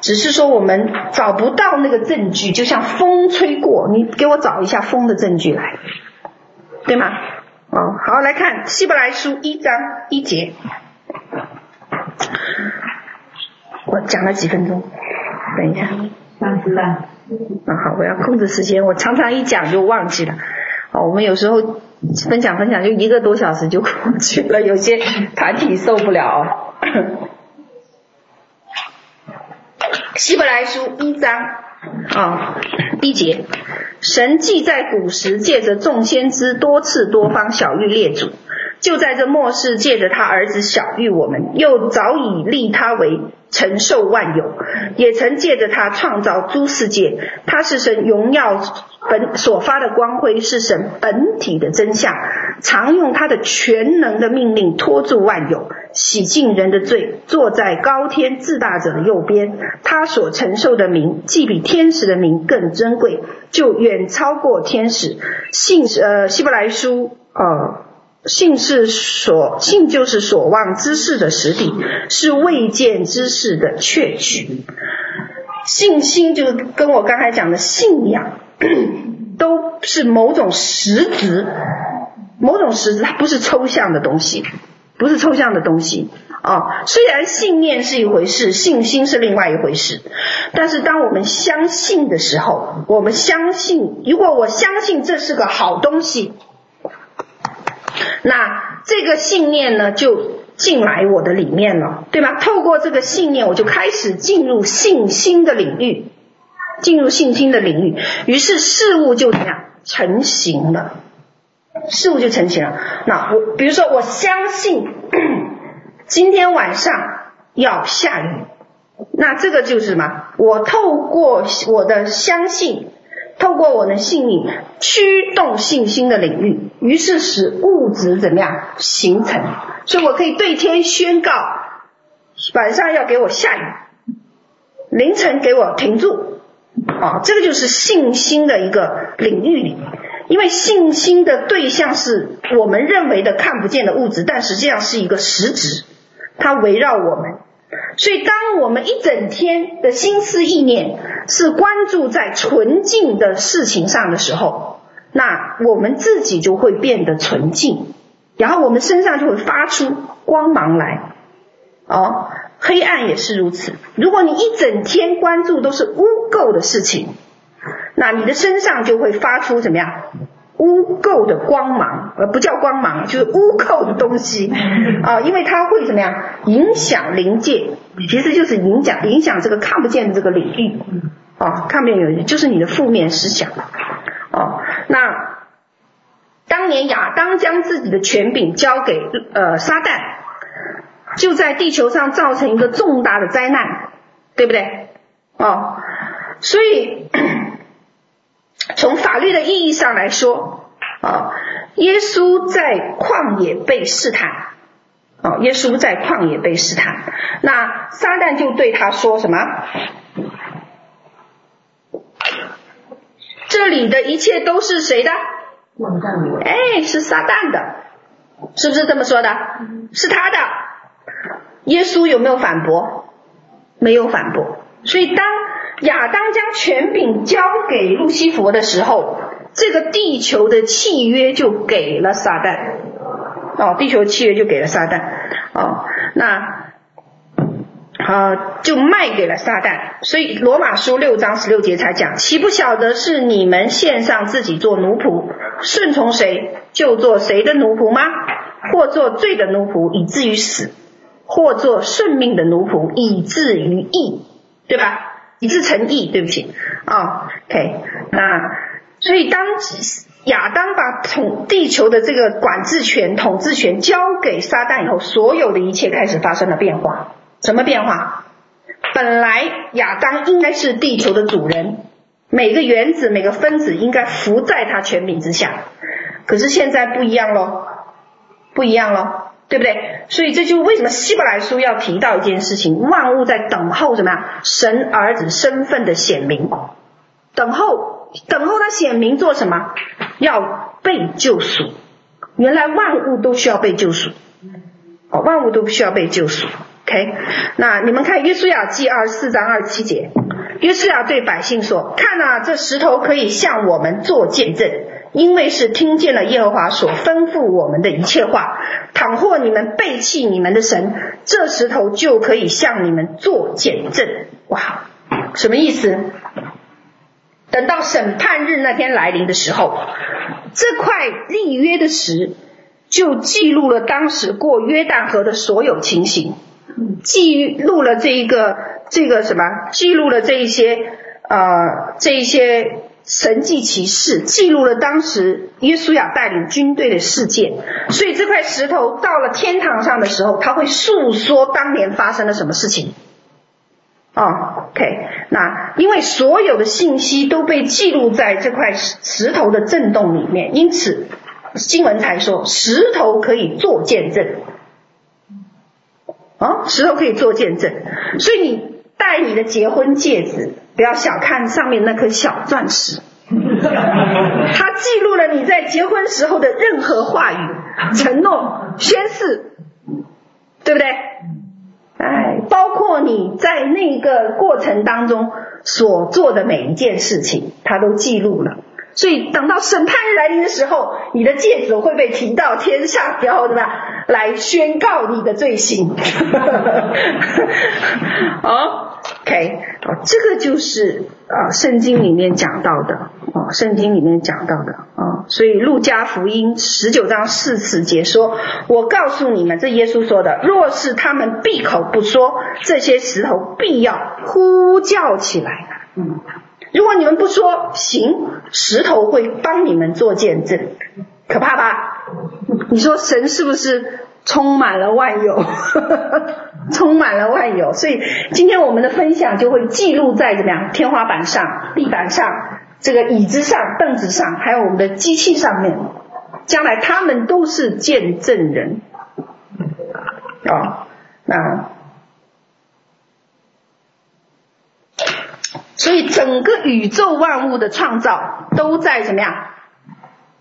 只是说我们找不到那个证据，就像风吹过，你给我找一下风的证据来，对吗？哦，好，来看希伯来书一章一节。我讲了几分钟，等一下。三十三。啊，好，我要控制时间，我常常一讲就忘记了。哦我们有时候分享分享就一个多小时就过去了，有些团体受不了。希伯来书一章啊一节，神既在古时借着众先知多次多方晓諭列祖，就在这末世借着他儿子晓諭我们，又早已立他为承受万有，也曾借着他创造诸世界，他是神荣耀本所发的光辉，是神本体的真相，常用他的全能的命令托住万有，洗净人的罪，坐在高天至大者的右边。他所承受的名，既比天使的名更珍贵，就远超过天使。信呃希伯来书呃。信是所信就是所望之事的实底，是未见之事的确据。信心就跟我刚才讲的信仰，都是某种实质，某种实质，它不是抽象的东西，不是抽象的东西啊、虽然信念是一回事，信心是另外一回事，但是当我们相信的时候，我们相信，如果我相信这是个好东西。那这个信念呢，就进来我的里面了，对吧？透过这个信念，我就开始进入信心的领域，进入信心的领域，于是事物就怎么样成型了，事物就成型了。那我比如说，我相信 今天晚上要下雨，那这个就是什么？我透过我的相信。透过我的信念驱动信心的领域，于是使物质怎么样形成？所以我可以对天宣告：晚上要给我下雨，凌晨给我停住。啊，这个就是信心的一个领域里。因为信心的对象是我们认为的看不见的物质，但实际上是一个实质，它围绕我们。所以，当我们一整天的心思意念是关注在纯净的事情上的时候，那我们自己就会变得纯净，然后我们身上就会发出光芒来。哦，黑暗也是如此。如果你一整天关注都是污垢的事情，那你的身上就会发出怎么样？污垢的光芒，呃，不叫光芒，就是污垢的东西 啊，因为它会怎么样影响灵界，其实就是影响影响这个看不见的这个领域啊，看不见领域就是你的负面思想。哦，那当年亚当将自己的权柄交给呃撒旦，就在地球上造成一个重大的灾难，对不对？哦，所以从法律的意义上来说，啊、哦，耶稣在旷野被试探，啊，耶稣在旷野被试探，那撒旦就对他说什么？这里的一切都是谁的？哎，是撒旦的，是不是这么说的？是他的。耶稣有没有反驳？没有反驳。所以当亚当将权柄交给路西弗的时候，这个地球的契约就给了撒旦。哦，地球契约就给了撒旦。哦，那。啊，就卖给了撒旦，所以罗马书六章十六节才讲，岂不晓得是你们献上自己做奴仆，顺从谁就做谁的奴仆吗？或做罪的奴仆，以至于死；或做顺命的奴仆，以至于义，对吧？以致成义，对不起。啊、，OK，那所以当亚当把统地球的这个管制权、统治权交给撒旦以后，所有的一切开始发生了变化。什么变化？本来亚当应该是地球的主人，每个原子、每个分子应该服在他权柄之下。可是现在不一样喽，不一样喽，对不对？所以这就为什么希伯来书要提到一件事情：万物在等候什么呀？神儿子身份的显明，等候，等候他显明做什么？要被救赎。原来万物都需要被救赎，哦，万物都需要被救赎。OK，那你们看约书亚记二十四章二十七节，约书亚对百姓说：“看啊，这石头可以向我们做见证，因为是听见了耶和华所吩咐我们的一切话。倘或你们背弃你们的神，这石头就可以向你们做见证。”哇，什么意思？等到审判日那天来临的时候，这块立约的石就记录了当时过约旦河的所有情形。记录了这一个这个什么？记录了这一些呃这一些神迹奇事，记录了当时约书亚带领军队的事件。所以这块石头到了天堂上的时候，它会诉说当年发生了什么事情。哦，OK，那因为所有的信息都被记录在这块石头的震动里面，因此新闻才说石头可以做见证。哦，石头可以做见证，所以你戴你的结婚戒指，不要小看上面那颗小钻石，它记录了你在结婚时候的任何话语、承诺、宣誓，对不对？哎，包括你在那个过程当中所做的每一件事情，它都记录了。所以等到审判日来临的时候，你的戒指会被提到天上，然后怎么样来宣告你的罪行？好 ，OK，哦，这个就是啊，圣经里面讲到的啊，圣经里面讲到的啊，所以路加福音十九章四十节说：“我告诉你们，这耶稣说的，若是他们闭口不说，这些石头必要呼叫起来。”嗯。如果你们不说行，石头会帮你们做见证，可怕吧？你说神是不是充满了万有？充满了万有，所以今天我们的分享就会记录在怎么样？天花板上、地板上、这个椅子上、凳子上，还有我们的机器上面，将来他们都是见证人啊，那。所以整个宇宙万物的创造都在怎么样？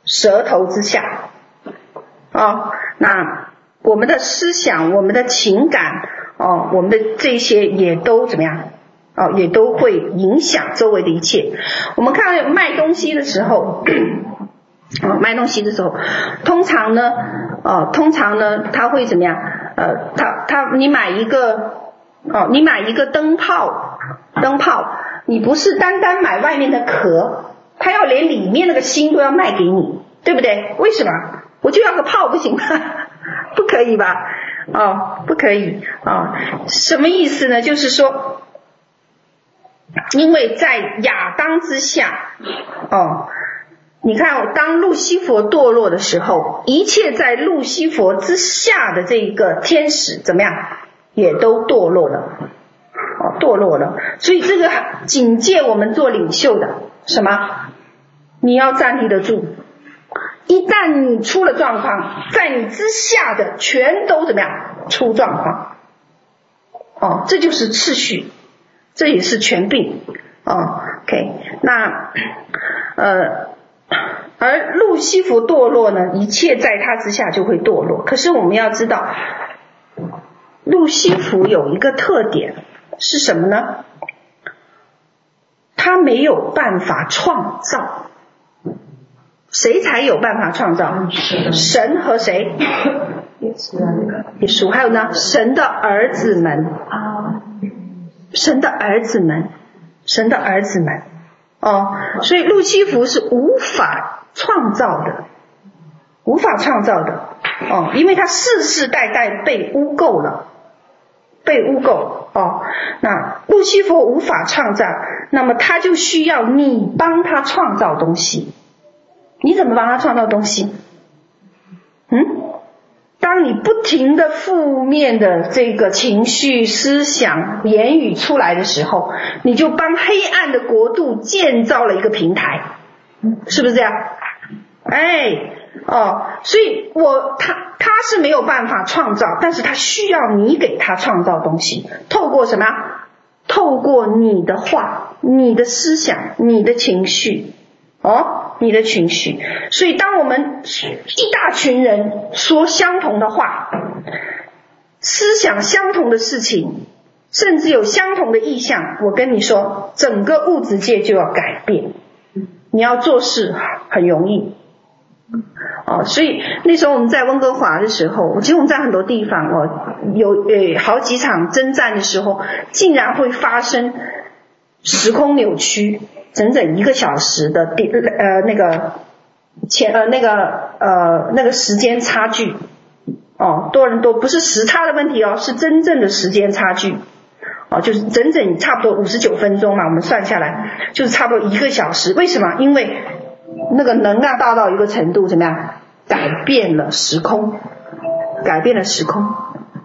舌头之下。哦，那我们的思想、我们的情感，哦，我们的这些也都怎么样？哦，也都会影响周围的一切。我们看卖东西的时候，哦，卖东西的时候，通常呢，哦，通常呢，他会怎么样？呃，他他，你买一个，哦，你买一个灯泡，灯泡。你不是单单买外面的壳，他要连里面那个芯都要卖给你，对不对？为什么？我就要个泡不行吗？不可以吧？哦，不可以啊，哦，什么意思呢？就是说，因为在亚当之下，哦，你看，当路西弗堕落的时候，一切在路西弗之下的这个天使怎么样，也都堕落了，哦，堕落了。所以这个警戒我们做领袖的，什么？你要站立得住。一旦你出了状况，在你之下的全都怎么样？出状况。哦，这就是次序，这也是权柄。哦，OK，那呃，而路西弗堕落呢，一切在他之下就会堕落。可是我们要知道，路西弗有一个特点是什么呢？他没有办法创造。谁才有办法创造？神和谁？耶稣，还有呢？神的儿子们啊，神的儿子们，神的儿子们哦，所以路西弗是无法创造的，无法创造的哦，因为他世世代代被污垢了，被污垢哦。那路西弗无法创造，那么他就需要你帮他创造东西。你怎么帮他创造东西？嗯，当你不停的负面的这个情绪、思想、言语出来的时候，你就帮黑暗的国度建造了一个平台，是不是这样？哎，哦，所以我他他是没有办法创造，但是他需要你给他创造东西，透过什么？透过你的话、你的思想、你的情绪。哦，你的情绪，所以当我们一大群人说相同的话，思想相同的事情，甚至有相同的意向，我跟你说，整个物质界就要改变。你要做事很容易，哦，所以那时候我们在温哥华的时候，其实我们在很多地方哦，有呃好几场征战的时候，竟然会发生时空扭曲。整整一个小时的第呃那个前呃那个呃那个时间差距哦，多人多不是时差的问题哦，是真正的时间差距哦，就是整整差不多五十九分钟嘛，我们算下来就是差不多一个小时。为什么？因为那个能量大到一个程度，怎么样？改变了时空，改变了时空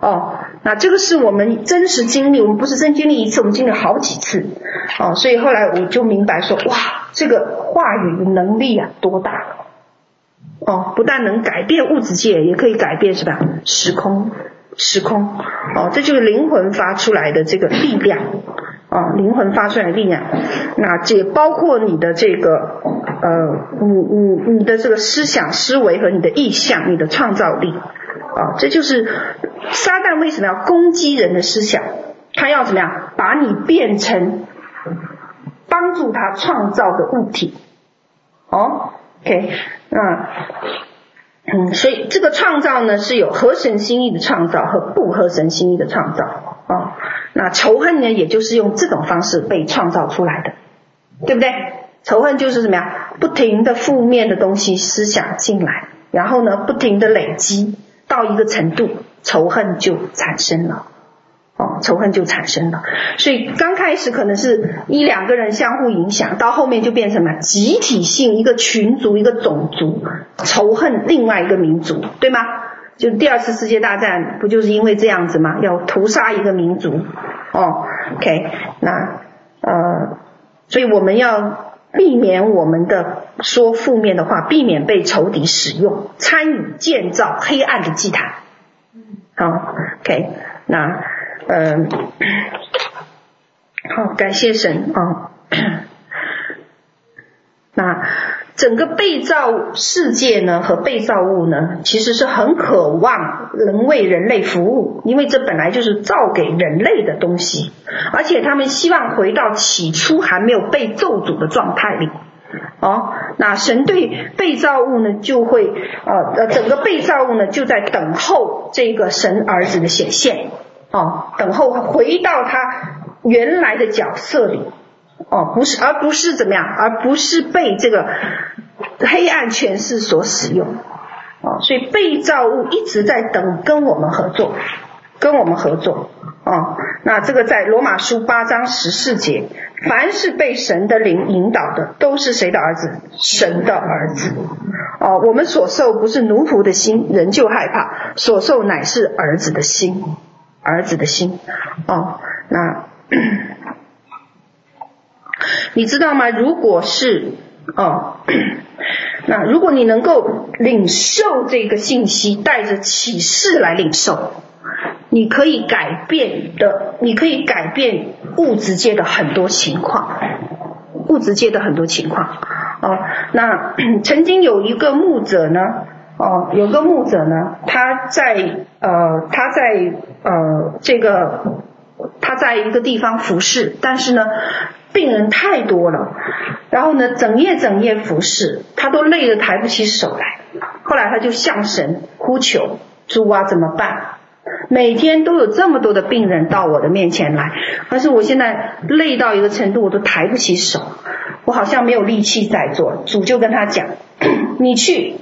哦。那这个是我们真实经历，我们不是真经历一次，我们经历好几次，哦，所以后来我就明白说，哇，这个话语的能力啊，多大，哦，不但能改变物质界，也可以改变是吧？时空，时空，哦，这就是灵魂发出来的这个力量，哦，灵魂发出来的力量，那这也包括你的这个，呃，你你你的这个思想思维和你的意向，你的创造力。啊，这就是撒旦为什么要攻击人的思想？他要怎么样把你变成帮助他创造的物体？哦，OK，那嗯，所以这个创造呢是有合神心意的创造和不合神心意的创造啊、哦。那仇恨呢，也就是用这种方式被创造出来的，对不对？仇恨就是什么呀？不停的负面的东西思想进来，然后呢，不停的累积。到一个程度，仇恨就产生了，哦，仇恨就产生了。所以刚开始可能是一两个人相互影响，到后面就变成了集体性，一个群族、一个种族仇恨另外一个民族，对吗？就第二次世界大战不就是因为这样子吗？要屠杀一个民族，哦，OK，那呃，所以我们要。避免我们的说负面的话，避免被仇敌使用，参与建造黑暗的祭坛。好，OK，那嗯，好，感谢神啊。那整个被造世界呢，和被造物呢，其实是很渴望能为人类服务，因为这本来就是造给人类的东西，而且他们希望回到起初还没有被咒诅的状态里。哦，那神对被造物呢，就会呃呃，整个被造物呢，就在等候这个神儿子的显现，哦，等候回到他原来的角色里。哦，不是，而不是怎么样，而不是被这个黑暗权势所使用。哦，所以被造物一直在等跟我们合作，跟我们合作。哦，那这个在罗马书八章十四节凡是被神的灵引导的，都是谁的儿子？神的儿子。哦，我们所受不是奴仆的心，仍旧害怕；所受乃是儿子的心，儿子的心。哦，那 你知道吗？如果是哦，那如果你能够领受这个信息，带着启示来领受。你可以改变的，你可以改变物质界的很多情况，物质界的很多情况。哦，那 曾经有一个牧者呢，哦，有个牧者呢，他在呃，他在呃，这个他在一个地方服侍，但是呢，病人太多了，然后呢，整夜整夜服侍，他都累得抬不起手来。后来他就向神呼求：主啊，怎么办？每天都有这么多的病人到我的面前来，但是我现在累到一个程度，我都抬不起手，我好像没有力气再做。主就跟他讲：“ 你去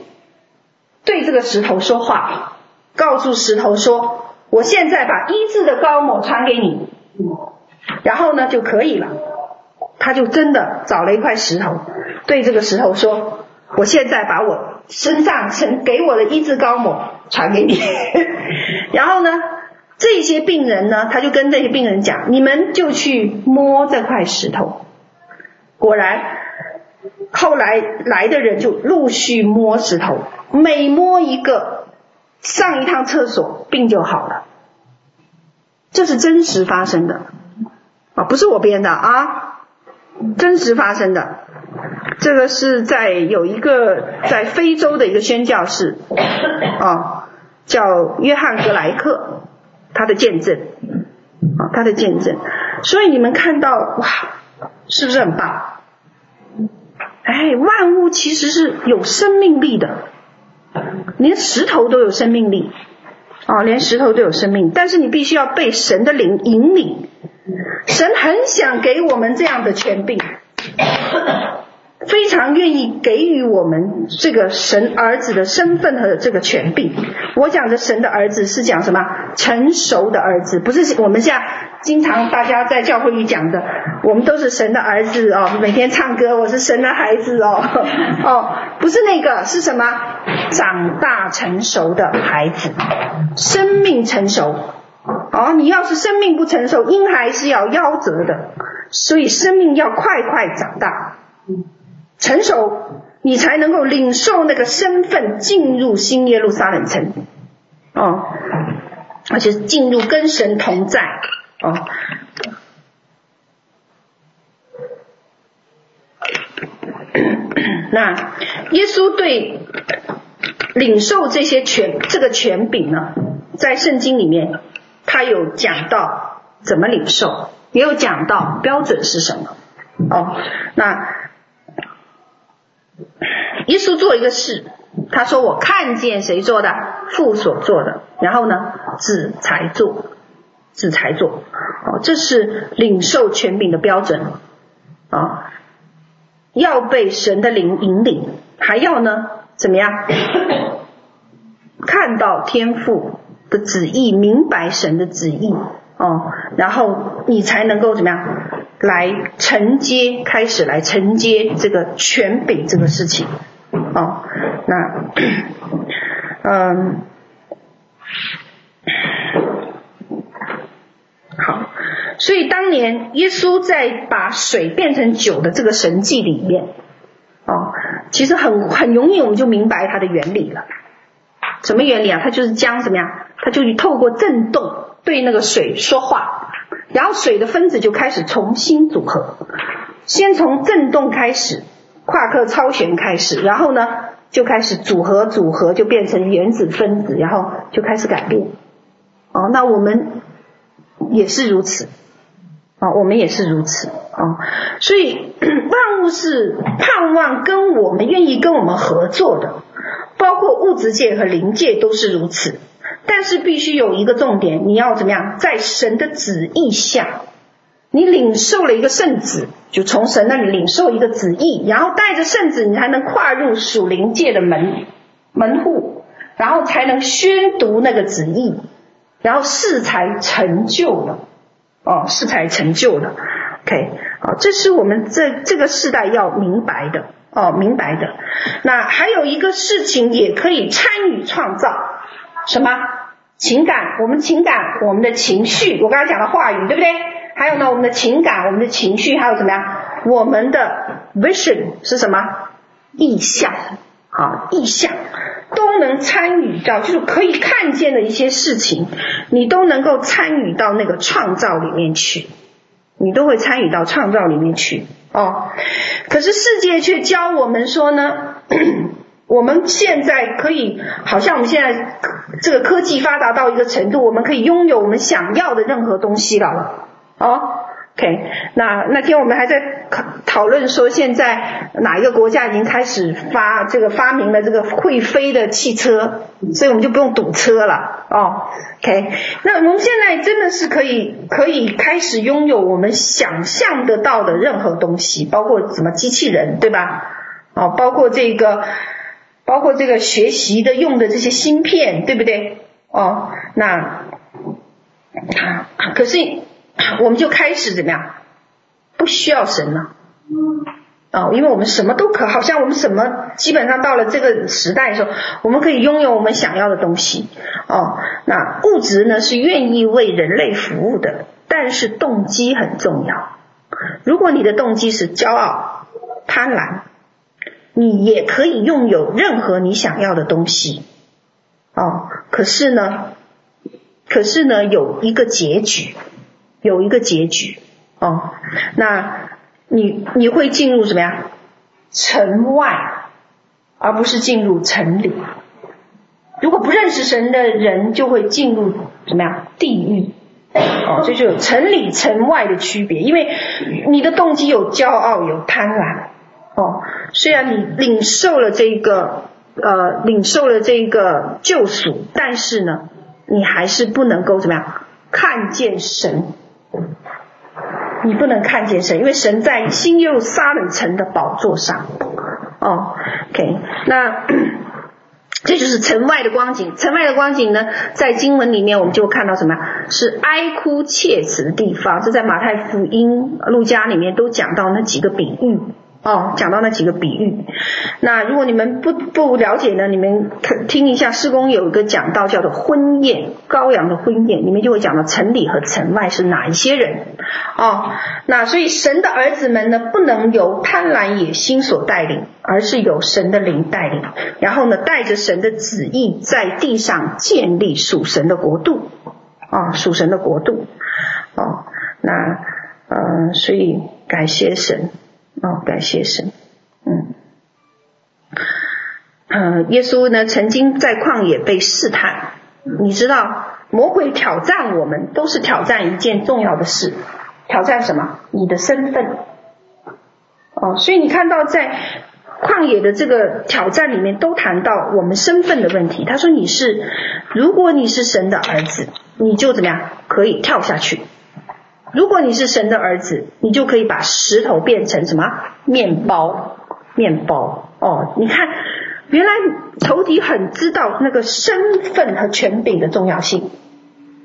对这个石头说话，告诉石头说，我现在把医治的膏抹传给你，然后呢就可以了。”他就真的找了一块石头，对这个石头说：“我现在把我身上曾给我的医治膏抹传给你。”然后呢，这些病人呢，他就跟这些病人讲：“你们就去摸这块石头。”果然，后来来的人就陆续摸石头，每摸一个，上一趟厕所，病就好了。这是真实发生的啊，不是我编的啊，真实发生的。这个是在有一个在非洲的一个宣教士 啊。叫约翰格莱克，他的见证，啊，他的见证，所以你们看到哇，是不是很棒？哎，万物其实是有生命力的，连石头都有生命力，啊，连石头都有生命，但是你必须要被神的灵引领，神很想给我们这样的权柄。非常愿意给予我们这个神儿子的身份和这个权柄。我讲的神的儿子是讲什么？成熟的儿子，不是我们像经常大家在教会里讲的，我们都是神的儿子哦，每天唱歌，我是神的孩子哦，哦，不是那个，是什么？长大成熟的孩子，生命成熟。哦，你要是生命不成熟，婴孩是要夭折的，所以生命要快快长大。成熟，你才能够领受那个身份，进入新耶路撒冷城，哦，而且进入跟神同在，哦。那耶稣对领受这些权这个权柄呢，在圣经里面，他有讲到怎么领受，也有讲到标准是什么，哦，那。耶稣做一个事，他说：“我看见谁做的，父所做的，然后呢，子才做，子才做。哦，这是领受权柄的标准啊、哦！要被神的灵引领，还要呢，怎么样？看到天父的旨意，明白神的旨意哦，然后你才能够怎么样？来承接，开始来承接这个权柄这个事情。”哦，那，嗯，好，所以当年耶稣在把水变成酒的这个神迹里面，哦，其实很很容易我们就明白它的原理了。什么原理啊？它就是将什么呀？它就是透过震动对那个水说话，然后水的分子就开始重新组合，先从震动开始。夸克超弦开始，然后呢，就开始组合组合，就变成原子分子，然后就开始改变。哦，那我们也是如此。啊，我们也是如此。啊，所以 万物是盼望跟我们愿意跟我们合作的，包括物质界和灵界都是如此。但是必须有一个重点，你要怎么样，在神的旨意下。你领受了一个圣旨，就从神那里领受一个旨意，然后带着圣旨，你才能跨入属灵界的门门户，然后才能宣读那个旨意，然后事才成就了，哦，事才成就了。OK，啊，这是我们这这个世代要明白的哦，明白的。那还有一个事情也可以参与创造，什么？情感，我们情感，我们的情绪，我刚才讲的话语，对不对？还有呢，我们的情感，我们的情绪，还有怎么样？我们的 vision 是什么？意向，啊，意向都能参与到，就是可以看见的一些事情，你都能够参与到那个创造里面去，你都会参与到创造里面去哦。可是世界却教我们说呢？我们现在可以，好像我们现在这个科技发达到一个程度，我们可以拥有我们想要的任何东西了。哦，OK，那那天我们还在讨讨论说，现在哪一个国家已经开始发这个发明了这个会飞的汽车，所以我们就不用堵车了。哦，OK，那我们现在真的是可以可以开始拥有我们想象得到的任何东西，包括什么机器人，对吧？哦，包括这个。包括这个学习的用的这些芯片，对不对？哦，那可是我们就开始怎么样？不需要神了，哦，因为我们什么都可，好像我们什么基本上到了这个时代的时候，我们可以拥有我们想要的东西。哦，那物质呢是愿意为人类服务的，但是动机很重要。如果你的动机是骄傲、贪婪。你也可以拥有任何你想要的东西，哦，可是呢，可是呢，有一个结局，有一个结局，哦，那你你会进入什么呀？城外，而不是进入城里。如果不认识神的人，就会进入什么呀？地狱。哦，这就有城里城外的区别，因为你的动机有骄傲，有贪婪。哦，虽然你领受了这个，呃，领受了这个救赎，但是呢，你还是不能够怎么样看见神，你不能看见神，因为神在新耶路撒冷城的宝座上。哦，OK，那 这就是城外的光景。城外的光景呢，在经文里面我们就看到什么？是哀哭切齿的地方。这在马太福音、路加里面都讲到那几个比喻。哦，讲到那几个比喻，那如果你们不不了解呢，你们可听一下，施工有一个讲道叫做婚宴，羔羊的婚宴，里面就会讲到城里和城外是哪一些人。哦，那所以神的儿子们呢，不能由贪婪野心所带领，而是由神的灵带领，然后呢，带着神的旨意在地上建立属神的国度。啊、属神的国度。哦，那呃，所以感谢神。哦，感谢神，嗯，呃，耶稣呢曾经在旷野被试探，你知道，魔鬼挑战我们都是挑战一件重要的事，挑战什么？你的身份。哦，所以你看到在旷野的这个挑战里面，都谈到我们身份的问题。他说你是，如果你是神的儿子，你就怎么样？可以跳下去。如果你是神的儿子，你就可以把石头变成什么？面包，面包。哦，你看，原来仇敌很知道那个身份和权柄的重要性，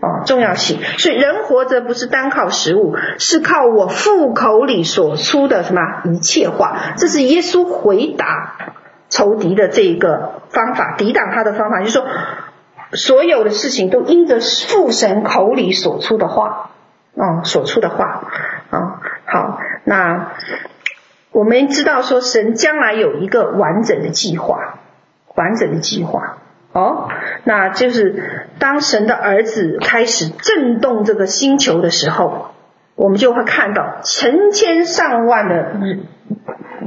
哦，重要性。所以人活着不是单靠食物，是靠我腹口里所出的什么一切话。这是耶稣回答仇敌的这一个方法，抵挡他的方法，就是说，所有的事情都因着父神口里所出的话。哦，所出的话，啊、好，那我们知道说神将来有一个完整的计划，完整的计划，哦，那就是当神的儿子开始震动这个星球的时候，我们就会看到成千上万的人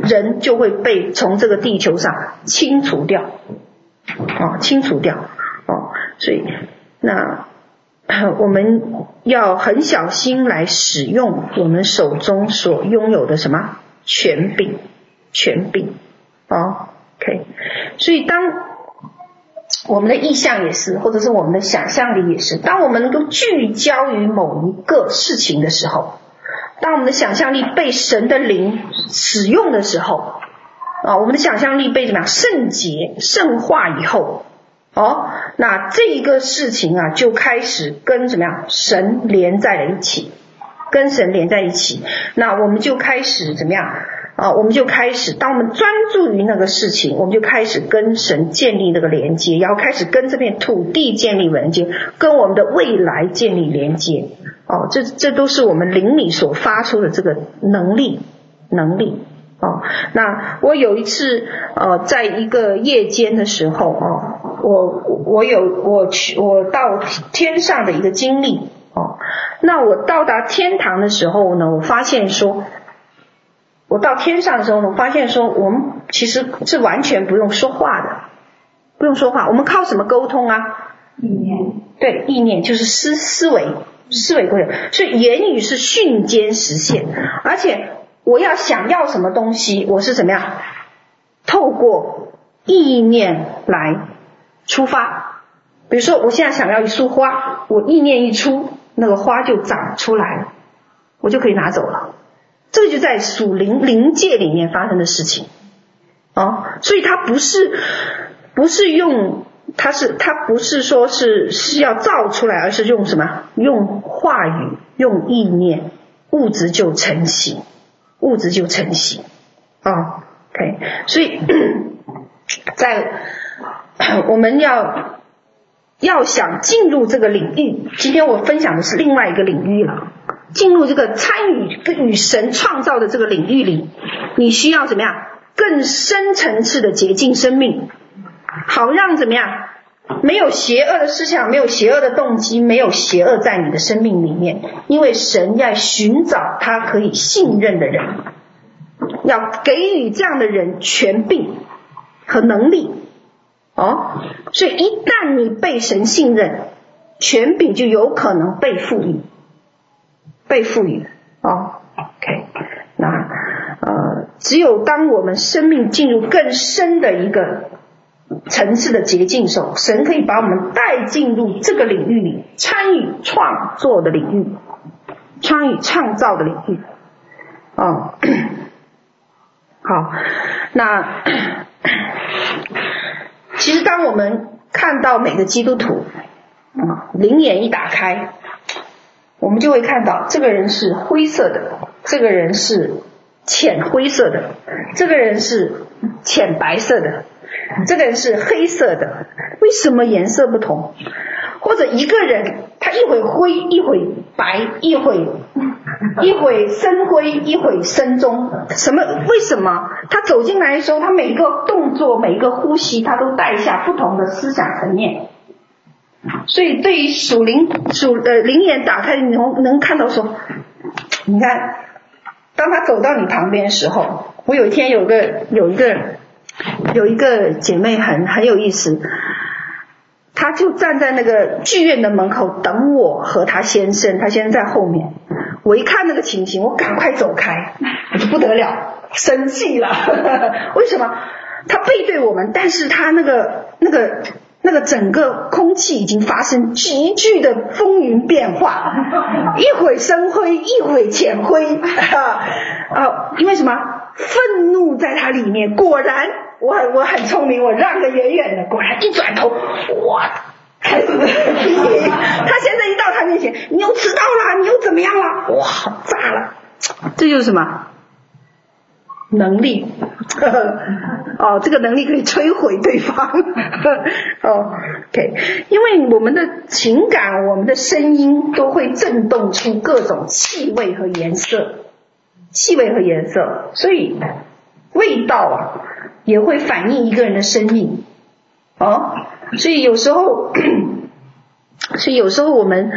人就会被从这个地球上清除掉，哦，清除掉，哦，所以那。我们要很小心来使用我们手中所拥有的什么权柄？权柄哦，OK。所以当我们的意向也是，或者是我们的想象力也是，当我们能够聚焦于某一个事情的时候，当我们的想象力被神的灵使用的时候，啊，我们的想象力被怎么样圣洁、圣化以后。哦，那这一个事情啊，就开始跟怎么样神连在了一起，跟神连在一起，那我们就开始怎么样啊？我们就开始，当我们专注于那个事情，我们就开始跟神建立那个连接，然后开始跟这片土地建立连接，跟我们的未来建立连接。哦，这这都是我们灵里所发出的这个能力，能力。哦，那我有一次呃，在一个夜间的时候哦，我我有我去我到天上的一个经历哦，那我到达天堂的时候呢，我发现说，我到天上的时候呢，我发现说，我们其实是完全不用说话的，不用说话，我们靠什么沟通啊？意念，对，意念就是思思维，思维过程，所以言语是瞬间实现，而且。我要想要什么东西，我是怎么样？透过意念来出发。比如说，我现在想要一束花，我意念一出，那个花就长出来了，我就可以拿走了。这个就在属灵灵界里面发生的事情哦，所以它不是不是用，它是它不是说是是要造出来，而是用什么？用话语，用意念，物质就成型。物质就成型啊、哦，OK，所以 在 我们要要想进入这个领域，今天我分享的是另外一个领域了。进入这个参与跟与神创造的这个领域里，你需要怎么样？更深层次的洁净生命，好让怎么样？没有邪恶的思想，没有邪恶的动机，没有邪恶在你的生命里面。因为神要寻找他可以信任的人，要给予这样的人权柄和能力。哦，所以一旦你被神信任，权柄就有可能被赋予，被赋予。哦，OK，那呃，只有当我们生命进入更深的一个。层次的捷径手，神可以把我们带进入这个领域里，参与创作的领域，参与创造的领域。哦，好，那 其实当我们看到每个基督徒，啊，灵眼一打开，我们就会看到这个人是灰色的，这个人是浅灰色的，这个人是浅白色的。这个人是黑色的，为什么颜色不同？或者一个人，他一会灰，一会白，一会一会深灰，一会深棕，什么？为什么？他走进来的时候，他每一个动作，每一个呼吸，他都带下不同的思想层面。所以，对于属灵属呃灵眼打开，你能能看到说，你看，当他走到你旁边的时候，我有一天有个有一个。有一个姐妹很很有意思，她就站在那个剧院的门口等我和她先生，她先生在后面。我一看那个情形，我赶快走开，我就不得了，生气了。为什么？他背对我们，但是他那个那个那个整个空气已经发生急剧的风云变化，一会深灰，一会浅灰啊啊！因为什么？愤怒在它里面，果然。我很我很聪明，我让个远远的，果然一转头，哇，开 始他现在一到他面前，你又迟到了，你又怎么样了？哇，炸了！这就是什么能力？哦，这个能力可以摧毁对方。哦，OK，因为我们的情感、我们的声音都会震动出各种气味和颜色，气味和颜色，所以味道啊。也会反映一个人的生命，哦，所以有时候，所以有时候我们，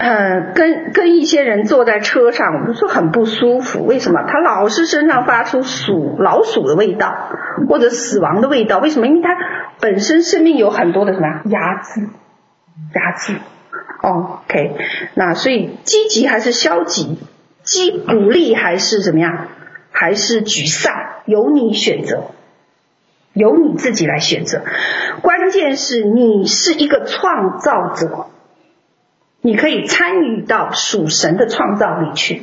呃，跟跟一些人坐在车上，我们说很不舒服。为什么？他老是身上发出鼠老鼠的味道，或者死亡的味道。为什么？因为他本身生命有很多的什么压制，压制。，OK，那所以积极还是消极？积鼓励还是怎么样？还是沮丧？由你选择。由你自己来选择，关键是你是一个创造者，你可以参与到属神的创造里去，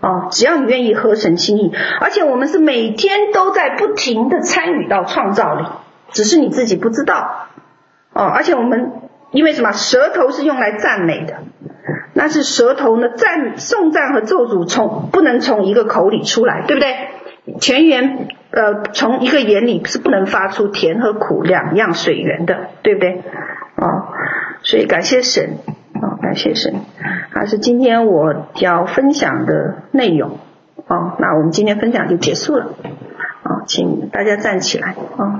哦，只要你愿意合神心意，而且我们是每天都在不停的参与到创造里，只是你自己不知道，哦，而且我们因为什么？舌头是用来赞美的，那是舌头呢赞颂赞和咒诅从不能从一个口里出来，对不对？泉源呃从一个眼里是不能发出甜和苦两样水源的，对不对？哦，所以感谢神，哦，感谢神，还是今天我要分享的内容。哦，那我们今天分享就结束了。哦，请大家站起来。哦，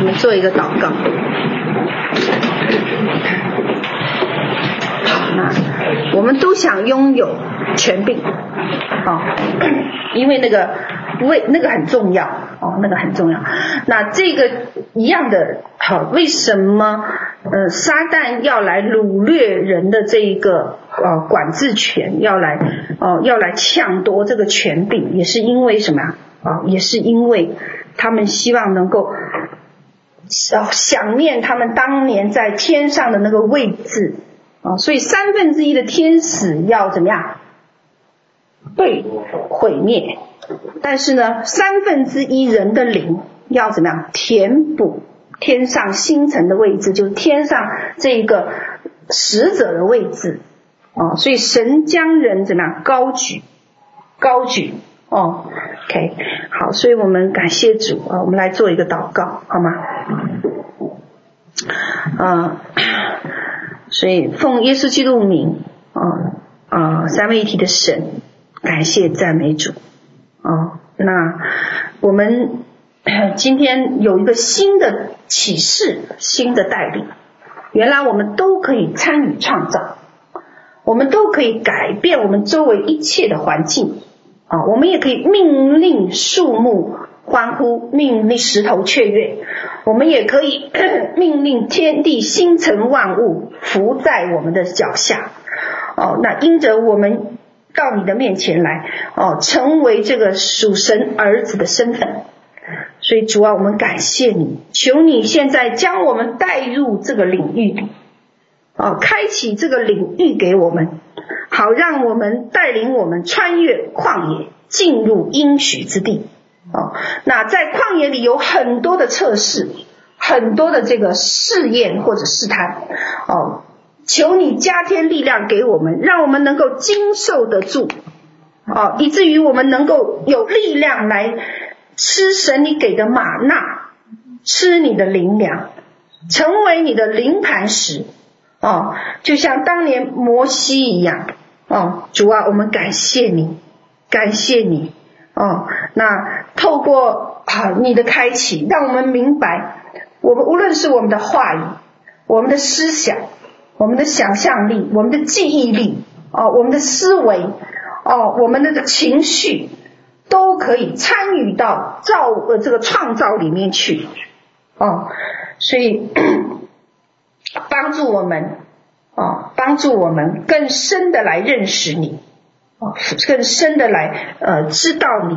我们做一个祷告。那我们都想拥有权柄，哦，因为那个不为那个很重要，哦，那个很重要。那这个一样的，好，为什么呃撒旦要来掳掠人的这一个呃管制权，要来哦要来抢夺这个权柄，也是因为什么呀？啊，也是因为他们希望能够想想念他们当年在天上的那个位置。啊，所以三分之一的天使要怎么样？被毁灭，但是呢，三分之一人的灵要怎么样？填补天上星辰的位置，就是天上这个使者的位置。啊，所以神将人怎么样？高举，高举。哦，OK，好，所以我们感谢主啊，我们来做一个祷告，好吗？啊。所以奉耶稣基督名啊啊三位一体的神，感谢赞美主啊！那我们 今天有一个新的启示，新的带领。原来我们都可以参与创造，我们都可以改变我们周围一切的环境啊！我们也可以命令树木。欢呼，命令石头雀跃，我们也可以 命令天地星辰万物伏在我们的脚下。哦，那因着我们到你的面前来，哦，成为这个属神儿子的身份，所以主啊，我们感谢你，求你现在将我们带入这个领域里，哦，开启这个领域给我们，好让我们带领我们穿越旷野，进入应许之地。哦，那在旷野里有很多的测试，很多的这个试验或者试探，哦，求你加添力量给我们，让我们能够经受得住，哦，以至于我们能够有力量来吃神你给的玛纳，吃你的灵粮，成为你的灵磐石，哦，就像当年摩西一样，哦，主啊，我们感谢你，感谢你。哦，那透过啊你的开启，让我们明白，我们无论是我们的话语、我们的思想、我们的想象力、我们的记忆力，哦，我们的思维，哦，我们的情绪，都可以参与到造呃这个创造里面去，哦，所以 帮助我们，哦，帮助我们更深的来认识你。更深的来呃知道你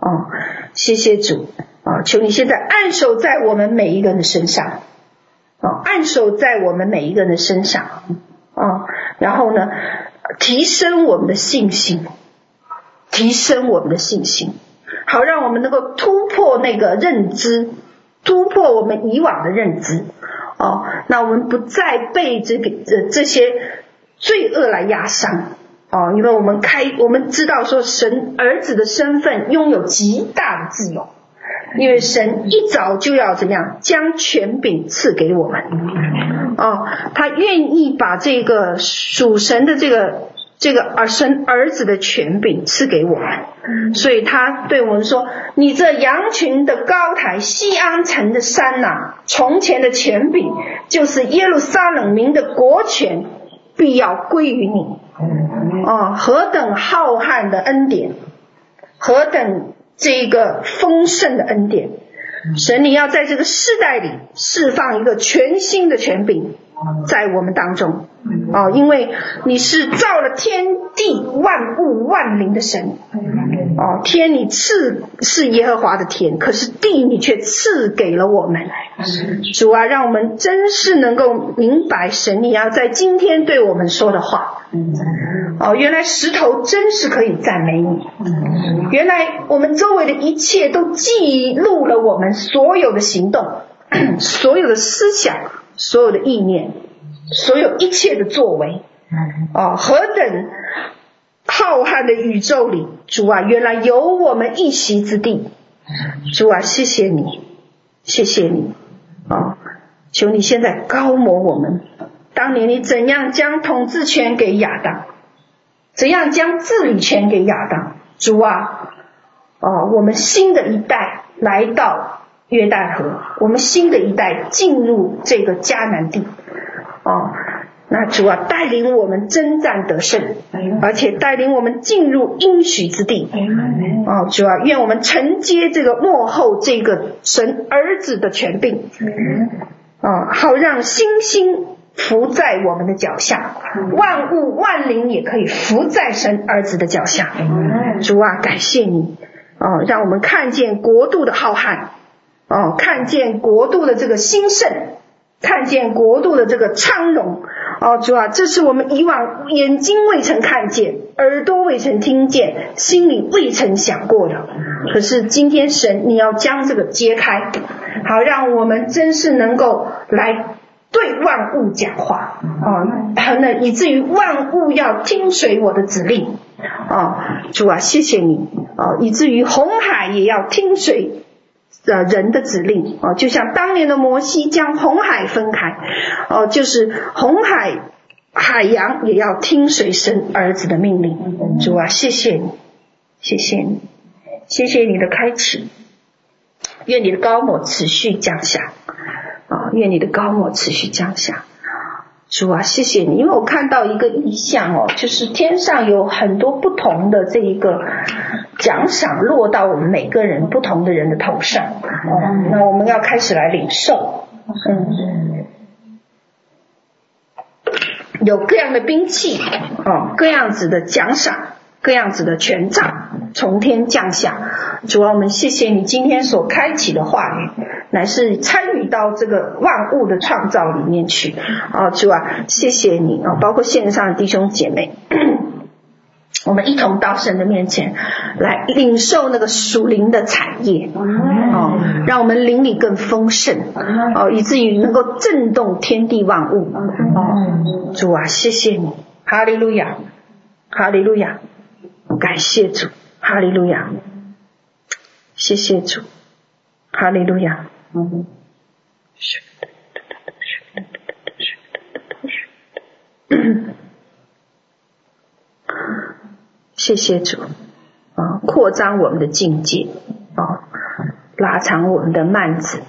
哦，谢谢主啊！求你现在按手在我们每一个人的身上啊，按手在我们每一个人的身上啊，然后呢，提升我们的信心，提升我们的信心，好让我们能够突破那个认知，突破我们以往的认知哦，那我们不再被这个这这些罪恶来压伤。哦，因为我们开，我们知道说神儿子的身份拥有极大的自由，因为神一早就要怎么样将权柄赐给我们，哦，他愿意把这个属神的这个这个儿神儿子的权柄赐给我们，所以他对我们说：“你这羊群的高台，西安城的山呐、啊，从前的权柄就是耶路撒冷民的国权，必要归于你。”哦，何等浩瀚的恩典，何等这一个丰盛的恩典！神，你要在这个世代里释放一个全新的权柄在我们当中。哦，因为你是造了天地万物万灵的神。哦，天你赐是耶和华的天，可是地你却赐给了我们。主啊，让我们真是能够明白神你要在今天对我们说的话。哦，原来石头真是可以赞美你。原来我们周围的一切都记录了我们所有的行动、所有的思想、所有的意念。所有一切的作为，哦，何等浩瀚的宇宙里，主啊，原来有我们一席之地，主啊，谢谢你，谢谢你，哦，求你现在高模我们。当年你怎样将统治权给亚当，怎样将治理权给亚当，主啊，哦，我们新的一代来到。约旦河，我们新的一代进入这个迦南地，哦，那主啊带领我们征战得胜，而且带领我们进入应许之地，哦，主啊，愿我们承接这个幕后这个神儿子的权柄，哦，好让星星伏在我们的脚下，万物万灵也可以伏在神儿子的脚下，主啊，感谢你，哦，让我们看见国度的浩瀚。哦，看见国度的这个兴盛，看见国度的这个昌荣，哦，主啊，这是我们以往眼睛未曾看见，耳朵未曾听见，心里未曾想过的。可是今天神，你要将这个揭开，好让我们真是能够来对万物讲话，哦，那以至于万物要听随我的指令，哦，主啊，谢谢你，哦，以至于红海也要听随。的人的指令哦，就像当年的摩西将红海分开哦，就是红海海洋也要听随神儿子的命令。主啊，谢谢你，谢谢你，谢谢你的开启，愿你的膏抹持续降下啊，愿你的膏抹持续降下。主啊，谢谢你，因为我看到一个意象哦，就是天上有很多不同的这一个奖赏落到我们每个人不同的人的头上哦，那我们要开始来领受，嗯，有各样的兵器哦，各样子的奖赏，各样子的权杖从天降下。主啊，我们谢谢你今天所开启的话语，乃是参与到这个万物的创造里面去。啊，主啊，谢谢你啊！包括线上的弟兄姐妹，我们一同到神的面前来领受那个属灵的产业，哦，让我们灵里更丰盛，哦，以至于能够震动天地万物。哦，主啊，谢谢你，哈利路亚，哈利路亚，感谢主，哈利路亚。谢谢主，哈利路亚。嗯，谢谢主啊，扩张我们的境界啊，拉长我们的幔子，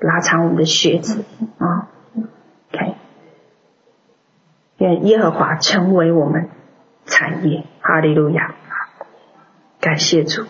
拉长我们的靴子啊。OK，愿耶和华成为我们产业，哈利路亚。感谢主。